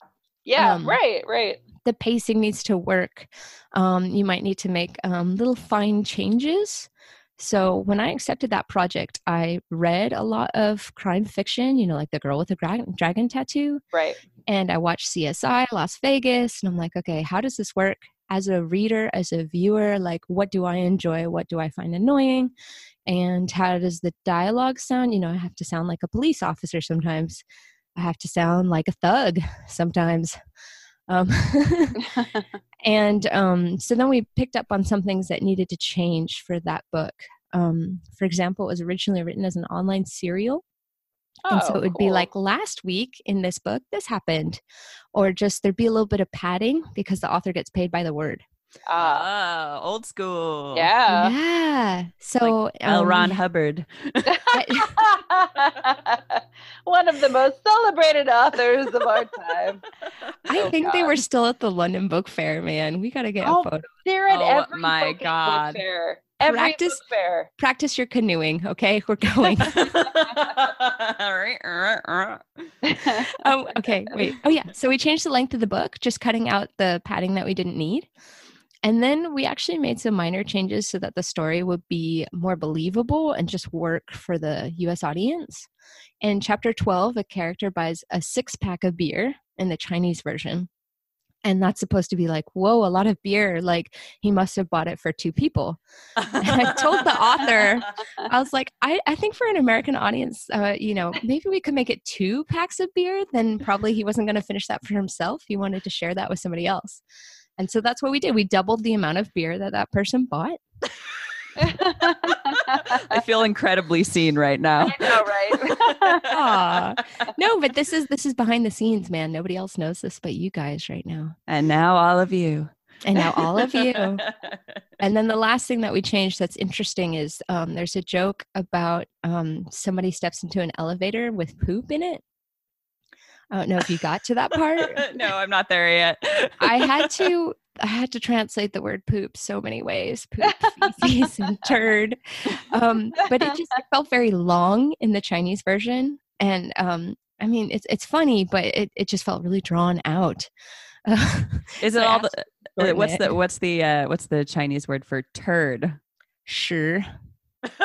Yeah, um, right, right. The pacing needs to work. Um, you might need to make um, little fine changes. So when I accepted that project, I read a lot of crime fiction, you know, like The Girl with the Gra- Dragon Tattoo. Right. And I watched CSI Las Vegas, and I'm like, okay, how does this work? As a reader, as a viewer, like what do I enjoy? What do I find annoying? And how does the dialogue sound? You know, I have to sound like a police officer sometimes. I have to sound like a thug sometimes. Um, and um, so then we picked up on some things that needed to change for that book. Um, for example, it was originally written as an online serial and so oh, it would cool. be like last week in this book, this happened. Or just there'd be a little bit of padding because the author gets paid by the word. Ah, old school. Yeah. Yeah. So like L. Um, Ron Hubbard. One of the most celebrated authors of our time. I oh, think God. they were still at the London Book Fair, man. We got to get oh, a photo. They're at oh, every my God. Book fair. Every practice, fair. practice your canoeing. Okay, we're going. All right. oh, okay. Wait. Oh, yeah. So we changed the length of the book, just cutting out the padding that we didn't need. And then we actually made some minor changes so that the story would be more believable and just work for the US audience. In chapter 12, a character buys a six pack of beer in the Chinese version and that's supposed to be like whoa a lot of beer like he must have bought it for two people. And i told the author i was like i, I think for an american audience uh, you know maybe we could make it two packs of beer then probably he wasn't going to finish that for himself he wanted to share that with somebody else. And so that's what we did we doubled the amount of beer that that person bought I feel incredibly seen right now. I know, right? no, but this is this is behind the scenes, man. Nobody else knows this but you guys right now. And now all of you. And now all of you. and then the last thing that we changed that's interesting is um, there's a joke about um, somebody steps into an elevator with poop in it. I don't know if you got to that part. no, I'm not there yet. I had to I had to translate the word poop so many ways poop, feces, and turd. Um, but it just it felt very long in the Chinese version. And um, I mean, it's, it's funny, but it, it just felt really drawn out. Uh, Is it all the, uh, what's the, what's the, uh, what's the Chinese word for turd? Sure.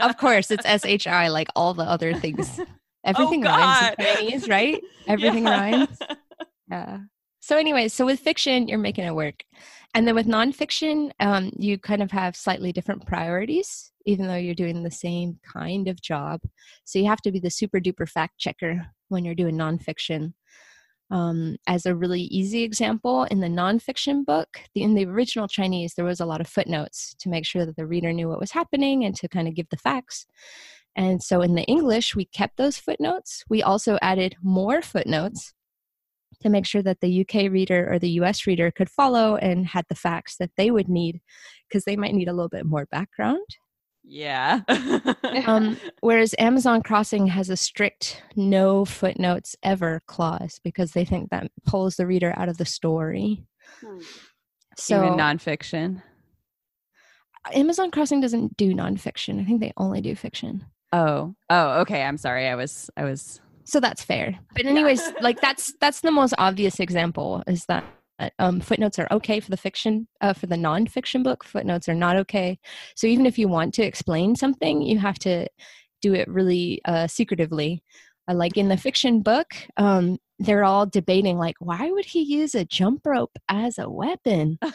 of course, it's S H I, like all the other things. Oh, Everything oh, rhymes in Chinese, right? Everything yeah. rhymes. Yeah. So, anyway, so with fiction, you're making it work. And then with nonfiction, um, you kind of have slightly different priorities, even though you're doing the same kind of job. So, you have to be the super duper fact checker when you're doing nonfiction. Um, as a really easy example, in the nonfiction book, the, in the original Chinese, there was a lot of footnotes to make sure that the reader knew what was happening and to kind of give the facts. And so in the English, we kept those footnotes. We also added more footnotes to make sure that the UK reader or the US reader could follow and had the facts that they would need because they might need a little bit more background. Yeah. um, whereas Amazon Crossing has a strict no footnotes ever clause because they think that pulls the reader out of the story. Hmm. So Even nonfiction. Amazon Crossing doesn't do nonfiction. I think they only do fiction. Oh, oh, okay. I'm sorry. I was, I was so that's fair. But anyways like that's that's the most obvious example is that um, footnotes are okay for the fiction uh, for the nonfiction book. Footnotes are not okay. So even if you want to explain something you have to do it really uh, secretively. Uh, like in the fiction book um, they're all debating like why would he use a jump rope as a weapon?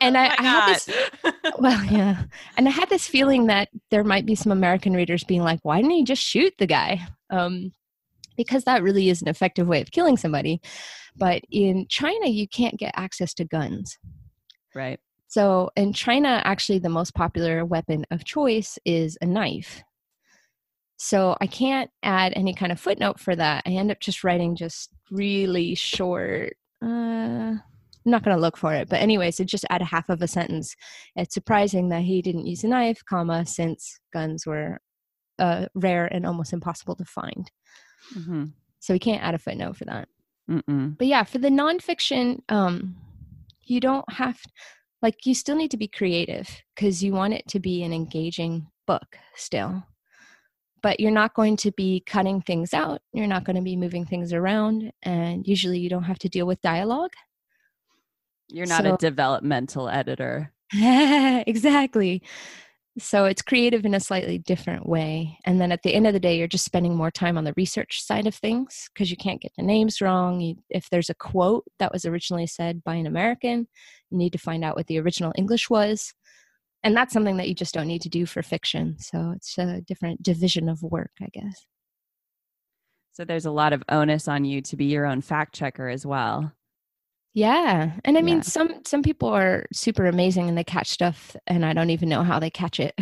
And I, I had this well yeah. And i had this feeling that there might be some american readers being like why didn't he just shoot the guy? Um, because that really is an effective way of killing somebody but in china you can't get access to guns right so in china actually the most popular weapon of choice is a knife so I can't add any kind of footnote for that. I end up just writing just really short. Uh, I'm not going to look for it, but anyways, it just add a half of a sentence. It's surprising that he didn't use a knife, comma, since guns were uh, rare and almost impossible to find. Mm-hmm. So we can't add a footnote for that. Mm-mm. But yeah, for the nonfiction, um, you don't have like you still need to be creative because you want it to be an engaging book still but you're not going to be cutting things out. You're not going to be moving things around. And usually you don't have to deal with dialogue. You're not so, a developmental editor. exactly. So it's creative in a slightly different way. And then at the end of the day, you're just spending more time on the research side of things because you can't get the names wrong. You, if there's a quote that was originally said by an American, you need to find out what the original English was and that's something that you just don't need to do for fiction so it's a different division of work i guess so there's a lot of onus on you to be your own fact checker as well yeah and i mean some some people are super amazing and they catch stuff and i don't even know how they catch it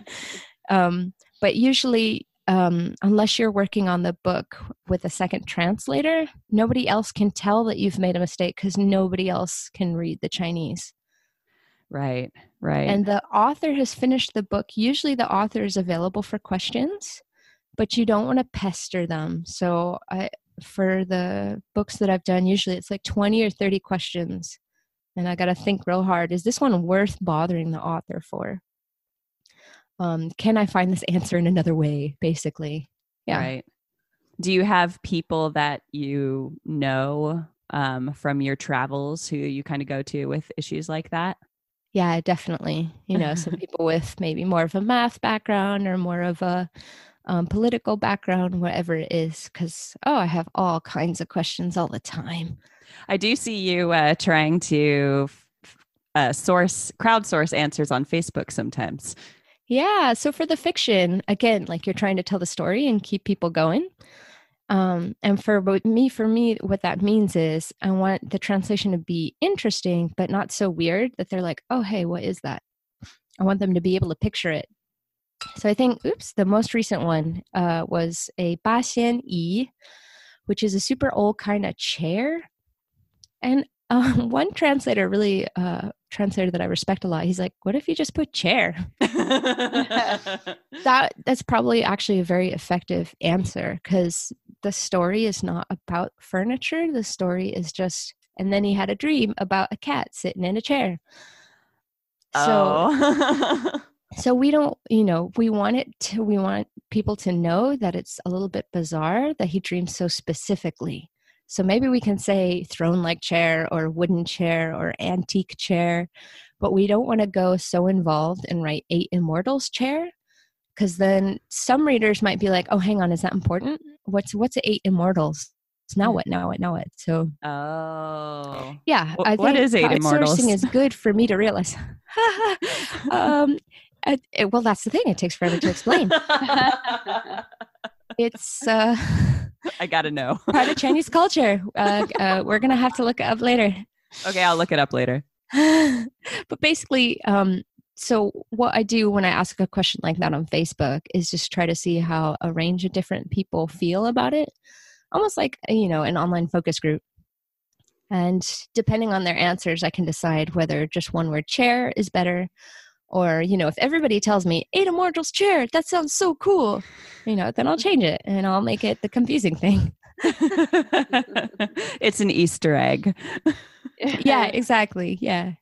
um, but usually um, unless you're working on the book with a second translator nobody else can tell that you've made a mistake because nobody else can read the chinese Right, right. And the author has finished the book. Usually the author is available for questions, but you don't want to pester them. So I for the books that I've done, usually it's like 20 or 30 questions. And I got to think real hard is this one worth bothering the author for? Um, can I find this answer in another way, basically? Yeah. Right. Do you have people that you know um, from your travels who you kind of go to with issues like that? Yeah, definitely. You know, some people with maybe more of a math background or more of a um, political background, whatever it is, because, oh, I have all kinds of questions all the time. I do see you uh, trying to uh, source, crowdsource answers on Facebook sometimes. Yeah. So for the fiction, again, like you're trying to tell the story and keep people going. Um, and for me, for me, what that means is I want the translation to be interesting, but not so weird that they're like, oh, hey, what is that? I want them to be able to picture it. So I think, oops, the most recent one uh, was a Ba Xian Yi, which is a super old kind of chair. And uh, one translator really uh, translator that I respect a lot. He's like, "What if you just put chair?" that that's probably actually a very effective answer because the story is not about furniture. The story is just, and then he had a dream about a cat sitting in a chair. So, oh. so we don't, you know, we want it to, we want people to know that it's a little bit bizarre that he dreams so specifically. So maybe we can say throne like chair or wooden chair or antique chair, but we don't want to go so involved and write eight immortals chair because then some readers might be like, "Oh, hang on, is that important? What's what's eight immortals? it's Now what? Now what? Now what?" So, oh, yeah, w- I what is eight immortals? is good for me to realize. um, it, well, that's the thing; it takes forever to explain. it's uh, I gotta know part of Chinese culture. Uh, uh, we're gonna have to look it up later. Okay, I'll look it up later. but basically, um, so what I do when I ask a question like that on Facebook is just try to see how a range of different people feel about it, almost like you know an online focus group. And depending on their answers, I can decide whether just one word chair is better, or you know if everybody tells me eight immortals chair that sounds so cool you know then i'll change it and i'll make it the confusing thing. It's an easter egg. Yeah exactly yeah.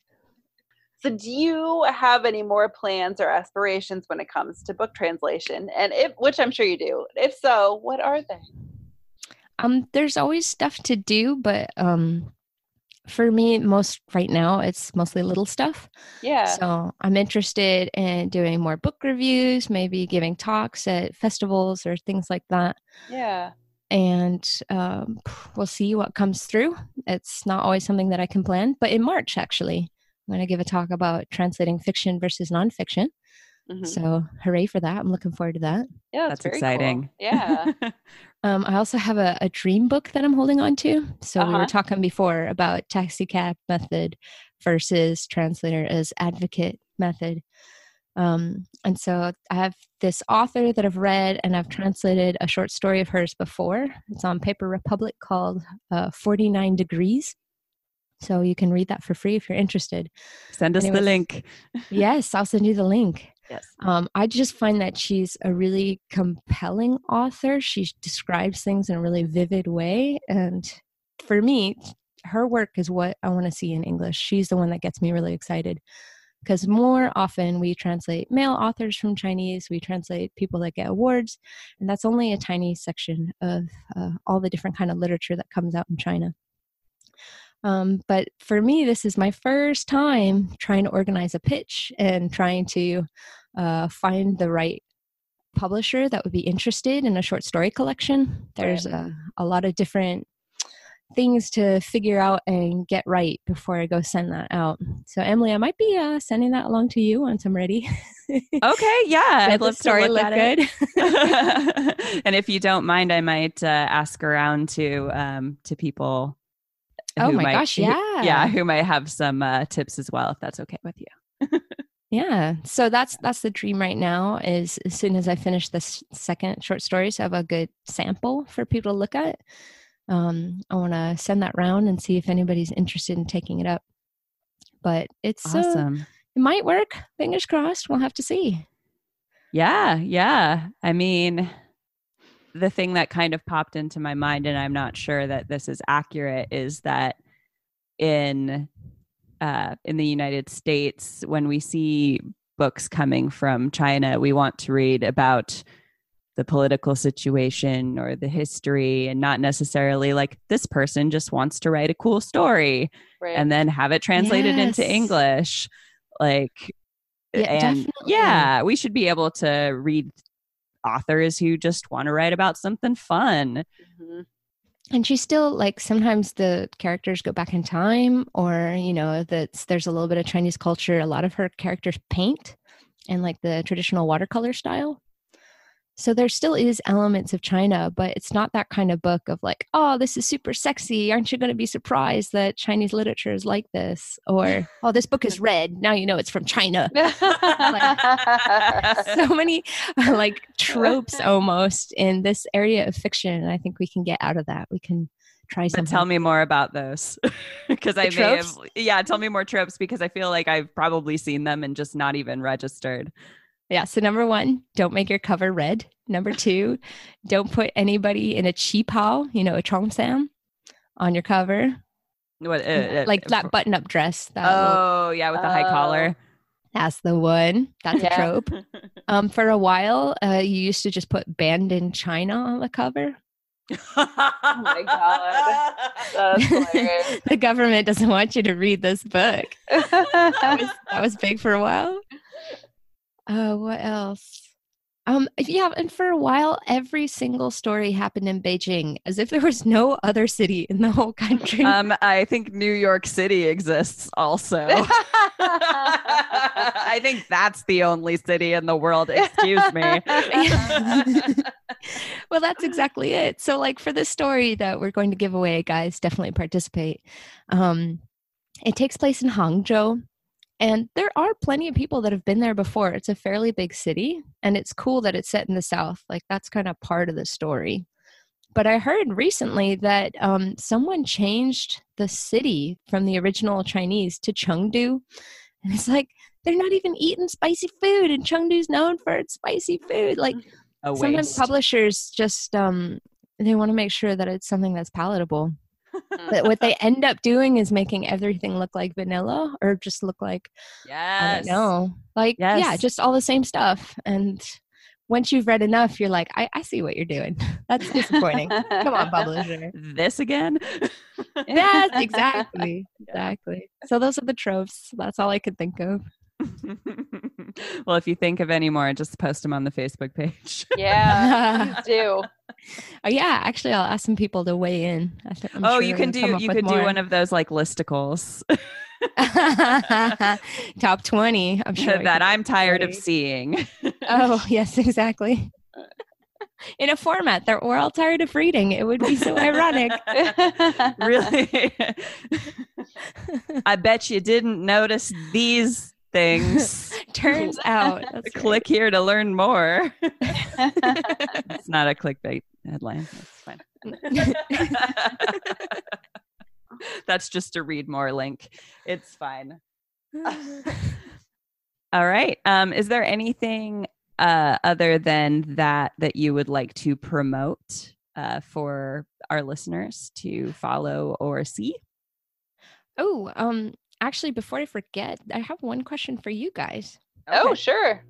So do you have any more plans or aspirations when it comes to book translation? And if which i'm sure you do. If so what are they? Um there's always stuff to do but um for me, most right now, it's mostly little stuff. Yeah. So I'm interested in doing more book reviews, maybe giving talks at festivals or things like that. Yeah. And um, we'll see what comes through. It's not always something that I can plan, but in March, actually, I'm going to give a talk about translating fiction versus nonfiction. Mm-hmm. So hooray for that. I'm looking forward to that. Yeah, that's, that's exciting. Cool. Yeah. um, I also have a, a, dream book that I'm holding on to. So uh-huh. we were uh-huh. talking before about taxi cab method versus translator as advocate method. Um, and so I have this author that I've read and I've translated a short story of hers before. It's on Paper Republic called uh, 49 Degrees. So you can read that for free if you're interested. Send us Anyways, the link. yes, I'll send you the link. Yes. Um, I just find that she's a really compelling author. She describes things in a really vivid way. And for me, her work is what I want to see in English. She's the one that gets me really excited. Because more often we translate male authors from Chinese, we translate people that get awards, and that's only a tiny section of uh, all the different kind of literature that comes out in China. Um, but for me, this is my first time trying to organize a pitch and trying to uh, find the right publisher that would be interested in a short story collection. There's a, a lot of different things to figure out and get right before I go send that out. So Emily, I might be uh, sending that along to you once I'm ready. okay, yeah, I'd love to look, good. it. and if you don't mind, I might uh, ask around to um, to people oh my might, gosh, yeah. Who, yeah, who might have some uh, tips as well, if that's okay with you. yeah. So that's that's the dream right now is as soon as I finish this second short stories, I have a good sample for people to look at. Um, I want to send that round and see if anybody's interested in taking it up. But it's uh, awesome. Uh, it might work. Fingers crossed. We'll have to see. Yeah, yeah. I mean, the thing that kind of popped into my mind, and I'm not sure that this is accurate, is that in uh, in the United States, when we see books coming from China, we want to read about the political situation or the history and not necessarily like this person just wants to write a cool story right. and then have it translated yes. into English. Like, yeah, and definitely. yeah, we should be able to read authors who just want to write about something fun. Mm-hmm. And she's still like sometimes the characters go back in time, or you know, that there's a little bit of Chinese culture. A lot of her characters paint and like the traditional watercolor style. So there still is elements of China, but it's not that kind of book of like, oh, this is super sexy. Aren't you going to be surprised that Chinese literature is like this? Or, oh, this book is red. Now you know it's from China. like, so many like tropes almost in this area of fiction. And I think we can get out of that. We can try something. But tell me more about those because I may have, yeah, tell me more tropes because I feel like I've probably seen them and just not even registered. Yeah. So number one, don't make your cover red. Number two, don't put anybody in a qipao, you know, a cheongsam on your cover. What, uh, uh like that button up dress. That oh, little, yeah, with the high collar. That's the one. That's yeah. a trope. um, for a while, uh, you used to just put banned in China on the cover. oh my god, the government doesn't want you to read this book. that, was, that was big for a while. Uh, what else? Um, yeah, and for a while, every single story happened in Beijing, as if there was no other city in the whole country. Um, I think New York City exists also. I think that's the only city in the world. Excuse me. well, that's exactly it. So, like for this story that we're going to give away, guys, definitely participate. Um, it takes place in Hangzhou, and there are plenty of people that have been there before. It's a fairly big city, and it's cool that it's set in the South. Like, that's kind of part of the story. But I heard recently that um, someone changed the city from the original Chinese to Chengdu. And it's like, they're not even eating spicy food, and Chengdu's known for its spicy food. Like, sometimes publishers just um, they want to make sure that it's something that's palatable but what they end up doing is making everything look like vanilla or just look like yes. I don't know. Like yes. yeah, just all the same stuff. And once you've read enough, you're like, I, I see what you're doing. That's disappointing. Come on, publisher. This again? yes, exactly. Exactly. So those are the tropes. That's all I could think of. well, if you think of any more, just post them on the Facebook page. Yeah, do. Oh yeah, actually, I'll ask some people to weigh in. I th- I'm oh, sure you can do you with could do more. one of those like listicles top twenty. I'm sure that I'm tired of seeing. Oh yes, exactly. In a format that we're all tired of reading, it would be so ironic. really? I bet you didn't notice these things. Turns out, Click here to learn more. it's not a clickbait headline. That's fine. That's just a read more link. It's fine. All right. Um, is there anything uh, other than that that you would like to promote uh, for our listeners to follow or see? oh, um, actually, before I forget, I have one question for you guys. Oh, sure.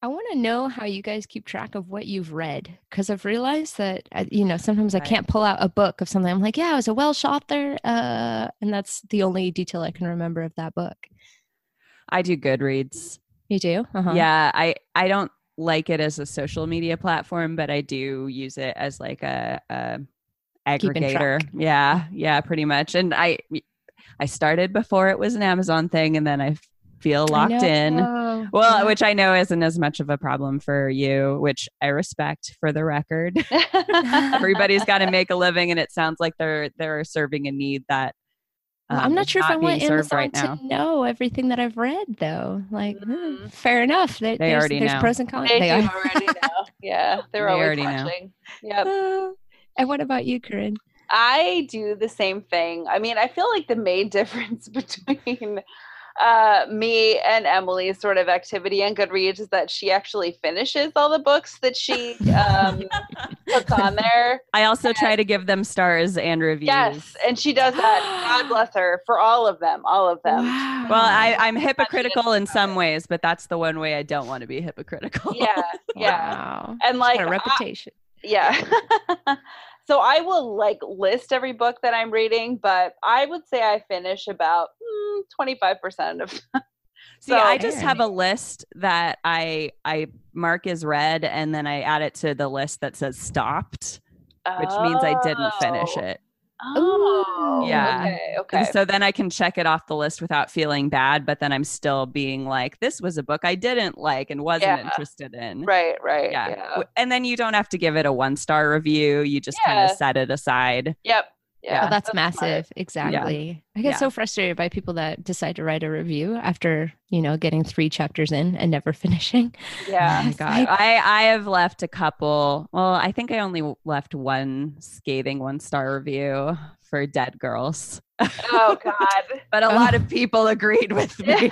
I want to know how you guys keep track of what you've read because I've realized that uh, you know sometimes I can't pull out a book of something. I'm like, yeah, I was a Welsh author, uh, and that's the only detail I can remember of that book. I do Goodreads. You do? Uh-huh. Yeah, I I don't like it as a social media platform, but I do use it as like a, a aggregator. Yeah, yeah, pretty much. And I I started before it was an Amazon thing, and then I feel I locked in. Well, Yeah. which I know isn't as much of a problem for you, which I respect for the record. Everybody's got to make a living, and it sounds like they're they're serving a need that. Um, I'm not is sure if I want served Amazon right now. to know everything that I've read, though. Like, eh, Mhm. fair enough. There, They there's, already there's know. pros and cons. They, They already know. Yeah, they're They always already know. watching. Yep. Uh, and what about you, Corinne? I do the same thing. I mean, I feel like the main difference between uh, me and Emily's sort of activity on Goodreads is that she actually finishes all the books that she um, puts on there. I also try to give them stars and reviews. Yes, and she does that. God bless her for all of them, all of them. Well, I, I'm hypocritical in some ways, but that's the one way I don't want to be hypocritical. Yeah, yeah. Wow. And like a a I- reputation. yeah so i will like list every book that i'm reading but i would say i finish about mm, 25% of See, So- I just have a list that I I mark as read, and then I add it to the list that says stopped, which means I didn't finish Oh. it. Oh Yeah. okay okay So then I can check it off the list without feeling bad, but then I'm still being like, this was a book I didn't like and wasn't Yeah. interested in. right right Yeah. yeah, And then you don't have to give it a one star review. You just kind of set it aside. yep Oh, yeah oh, that's, massive. Exactly. I get Yeah. so frustrated by people that decide to write a review after, you know, getting three chapters in and never finishing. yeah Oh my God. like- I, I have left a couple. Well, I think I only left one scathing one star review for Dead Girls, oh god but a Oh. lot of people agreed with me.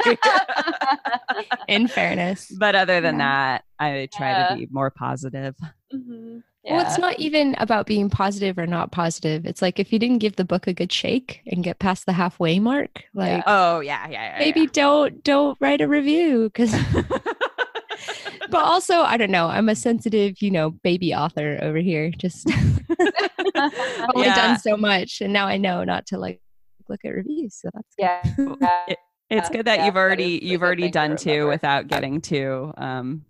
In fairness. but other than that, I try Yeah. to be more positive. Mm-hmm. Mhm. Well, it's not even about being positive or not positive. It's like if you didn't give the book a good shake and get past the halfway mark, like Oh yeah, yeah, yeah. maybe don't don't write a review because but also I don't know. I'm a sensitive, you know, baby author over here. Just I've only Yeah. done so much, and now I know not to like look at reviews. So that's good. yeah, yeah. it's good that yeah, you've already is a you've already thing to done two without getting too um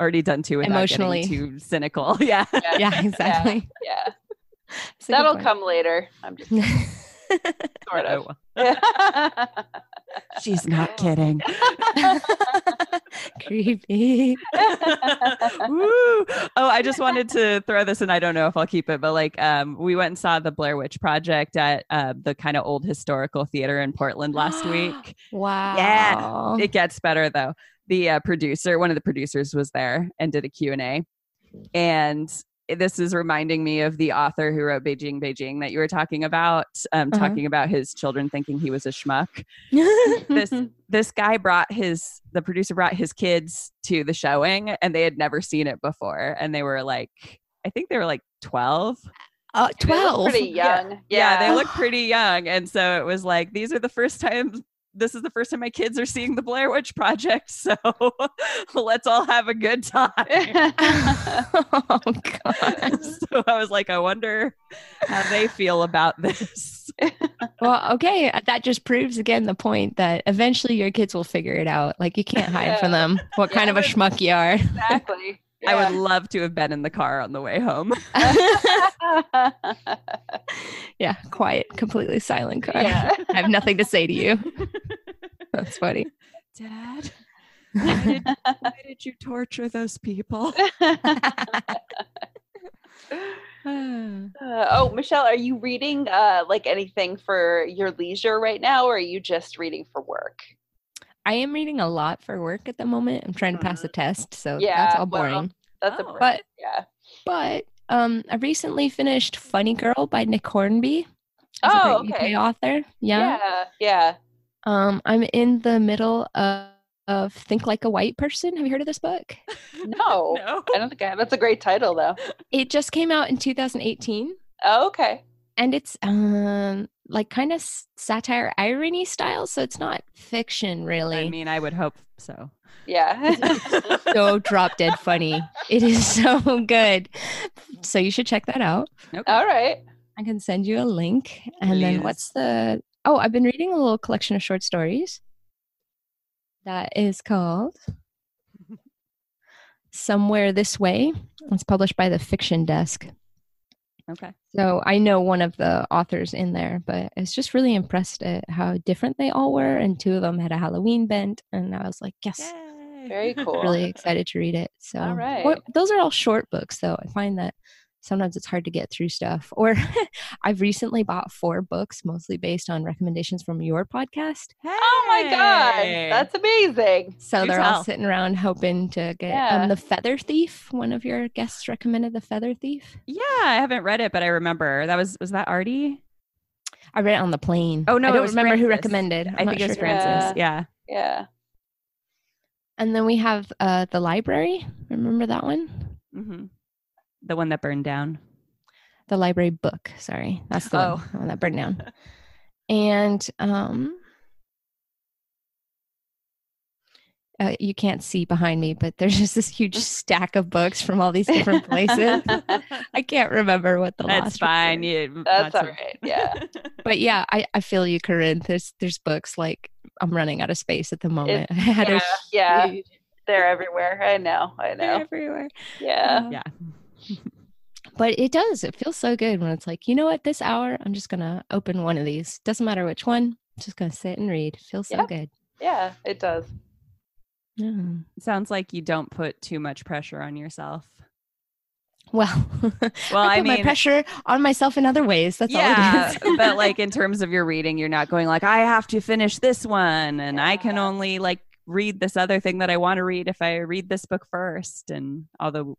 already done too without Emotionally. getting too cynical. Yeah. yeah, exactly. yeah It's a good that'll come later i'm just sort of Oh, She's not kidding. Creepy. Woo! Oh, I just wanted to throw this in. I don't know if I'll keep it, but like, um, we went and saw the Blair Witch Project at uh, the kind of old historical theater in Portland last week. Wow. Yeah. It gets better though. The uh, producer, one of the producers, was there and did a Q and A, and this is reminding me of the author who wrote Beijing Beijing that you were talking about, um, Uh-huh. talking about his children thinking he was a schmuck. this this guy brought his the producer brought his kids to the showing and they had never seen it before and they were like i think they were like 12 uh, 12. pretty young yeah, they look pretty young and so it was like these are the first times this is the first time my kids are seeing the blair witch project so let's all have a good time oh, God. so i was like i wonder how they feel about this well, okay. Uh, that just proves again the point that eventually your kids will figure it out. Like you can't hide Yeah. from them what kind of a schmuck you are. exactly. I would love to have been in the car on the way home. yeah, quiet, completely silent car. yeah. I have nothing to say to you. That's funny. Dad, why did, why did you torture those people? Uh, oh, Michelle, are you reading uh, like anything for your leisure right now, or are you just reading for work? I am reading a lot for work at the moment. I'm trying to pass a test, so Yeah, that's all well, boring. That's Oh. a But yeah. but um, I recently finished Funny Girl by Nick Hornby. He's a Oh, great okay. UK author. Yeah. Yeah, yeah. Um, I'm in the middle of, of Think Like a White Person. Have you heard of this book? No, no. I don't think I have. That's a great title, though. It just came out in 2018, Oh, okay. and it's um like kind of satire irony style, so it's not fiction really. I mean, I would hope so. Yeah. so drop dead funny. It is so good. So you should check that out. Okay. All right. I can send you a link. And then what's the Oh, I've been reading a little collection of short stories. That is called Somewhere This Way. It's published by the Fiction Desk. Okay. So I know one of the authors in there, but I was just really impressed at how different they all were. And two of them had a Halloween bent. And I was like, yes, Yay. Very cool. really excited to read it. So All right. what- those are all short books, though. I find that sometimes it's hard to get through stuff. Or I've recently bought four books, mostly based on recommendations from your podcast. Oh my god, that's amazing. So Do they're all sitting around hoping to get Yeah. um, the Feather Thief. One of your guests recommended the Feather Thief. Yeah, I haven't read it, but I remember that was was that Artie? I read it on the plane. Oh, no, I don't was remember who recommended. I I'm think not it was sure. Francis. Yeah. Yeah. Yeah. And then we have uh, the library. Remember that one? hmm The one that burned down. the library book. Sorry, that's the Oh. one, the one that burned down. And um, uh, you can't see behind me, but there's just this huge stack of books from all these different places. I can't remember what the That's last one fine. was. You, That's not all to- right. Yeah. But yeah, I, I feel you, Corinne. There's there's books like I'm running out of space at the moment. I had yeah, a yeah. They're everywhere. I know. I they're know. everywhere. Yeah. Yeah. But it does. It feels so good when it's like, you know what, this hour, I'm just going to open one of these. Doesn't matter which one. I'm just going to sit and read. Feels so Yeah. good. Yeah, it does. Yeah. Sounds like you don't put too much pressure on yourself. Well, Well, I I put my mean- pressure on myself in other ways. That's yeah, all it is. but like in terms of your reading, you're not going like I have to finish this one, and I can only like read this other thing that I want to read if I read this book first. And although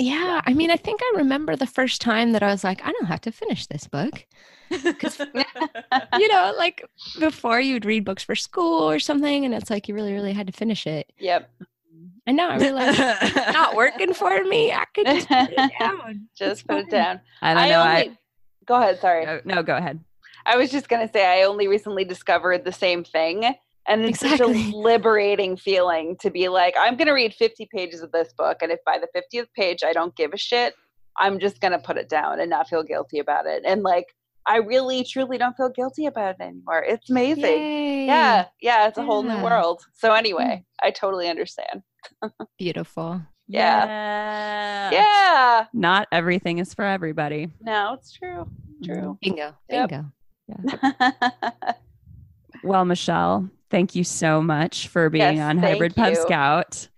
yeah, I mean, I think I remember the first time that I was like, I don't have to finish this book. Because, you know, like before you'd read books for school or something, and it's like you really, really had to finish it. Yep. Um, and now I realize it's not working for me. I could just put it down. Just It's put it down. I don't know. only, go ahead. Sorry. No, no, go ahead. I was just gonna say I only recently discovered the same thing. And it's Exactly. such a liberating feeling to be like, I'm gonna read 50 pages of this book, and if by the 50th page I don't give a shit, I'm just gonna put it down and not feel guilty about it. And like I really truly don't feel guilty about it anymore. It's amazing. Yay. Yeah, yeah, it's a whole new world. So anyway, hmm. I totally understand. Beautiful. Yeah. Yeah. Yeah. Not everything is for everybody. No, it's true. True. Bingo. Yep. Bingo. Well, Michelle, thank you so much for being Yes, on thank Hybrid Pub. Scout.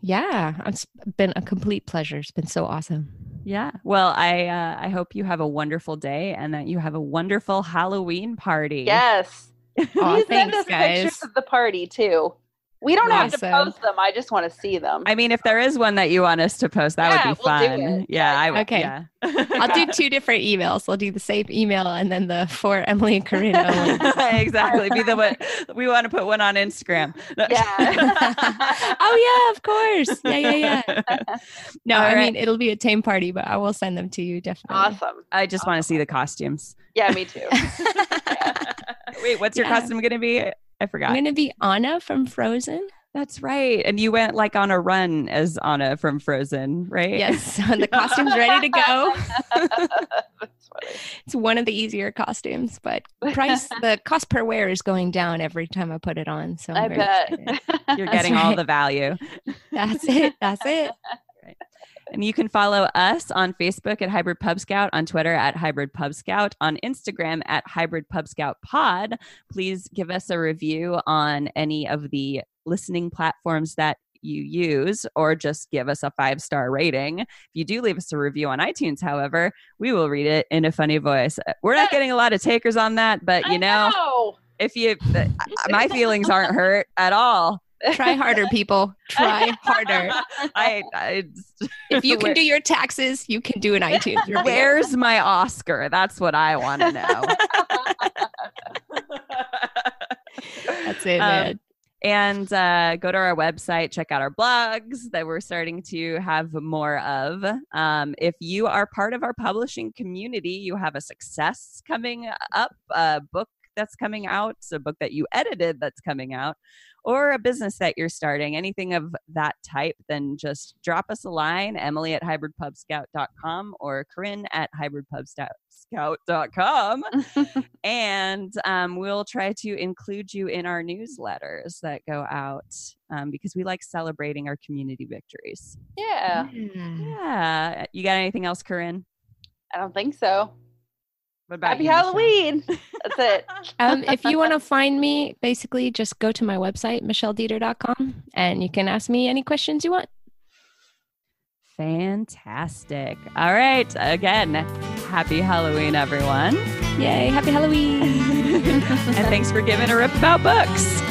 Yeah, it's been a complete pleasure. It's been so awesome. Yeah. Well, I uh, I hope you have a wonderful day and that you have a wonderful Halloween party. yes. Aw, Please send thanks, us pictures of the party too. We don't have to post them. I just want to see them. I mean, if there is one that you want us to post, that Yeah, would be we'll do fun. it. Yeah, Yeah, I would. Okay. Yeah. I'll do two different emails. I'll do the same email and then the for Emily and Corinne only. exactly. Be the one. We want to put one on Instagram. No. oh yeah, of course. Yeah, yeah, yeah. No, All I right. mean it'll be a tame party, but I will send them to you definitely. awesome. I just want to see the costumes. Yeah, me too. Wait, what's your Yeah. costume going to be? I forgot. I'm gonna be Anna from Frozen. That's right. And you went like on a run as Anna from Frozen, right? Yes, And the costume's ready to go. That's it's one of the easier costumes, but price the cost per wear is going down every time I put it on. So I'm i bet you're getting right. all the value. That's it. That's it. And you can follow us on Facebook at Hybrid Pub Scout, on Twitter at Hybrid Pub Scout, on Instagram at Hybrid Pub Scout Pod. Please give us a review on any of the listening platforms that you use or just give us a five star rating. If you do leave us a review on iTunes, however, we will read it in a funny voice. Uh, we're not getting a lot of takers on that, but you know, know. if you, my feelings aren't hurt at all. Try harder, people. Try harder. I, I if you can do your taxes, you can do an iTunes. Review. Where's my Oscar? That's what I want to know. That's it, um, and uh, go to our website, check out our blogs that we're starting to have more of. Um, if you are part of our publishing community, you have a success coming up, a book that's coming out, a book that you edited that's coming out, or a business that you're starting, anything of that type, then just drop us a line, Emily at hybridpubscout.com or Corinne at hybridpubscout.com. and um, we'll try to include you in our newsletters that go out um, because we like celebrating our community victories. Yeah. Yeah. You got anything else, Corinne? I don't think so. Happy you, Halloween. That's it. Um, if you want to find me, basically just go to my website, michelledeeter.com, and you can ask me any questions you want. Fantastic. All right. Again, happy Halloween, everyone. Yay. Happy Halloween. and thanks for giving a rip about books.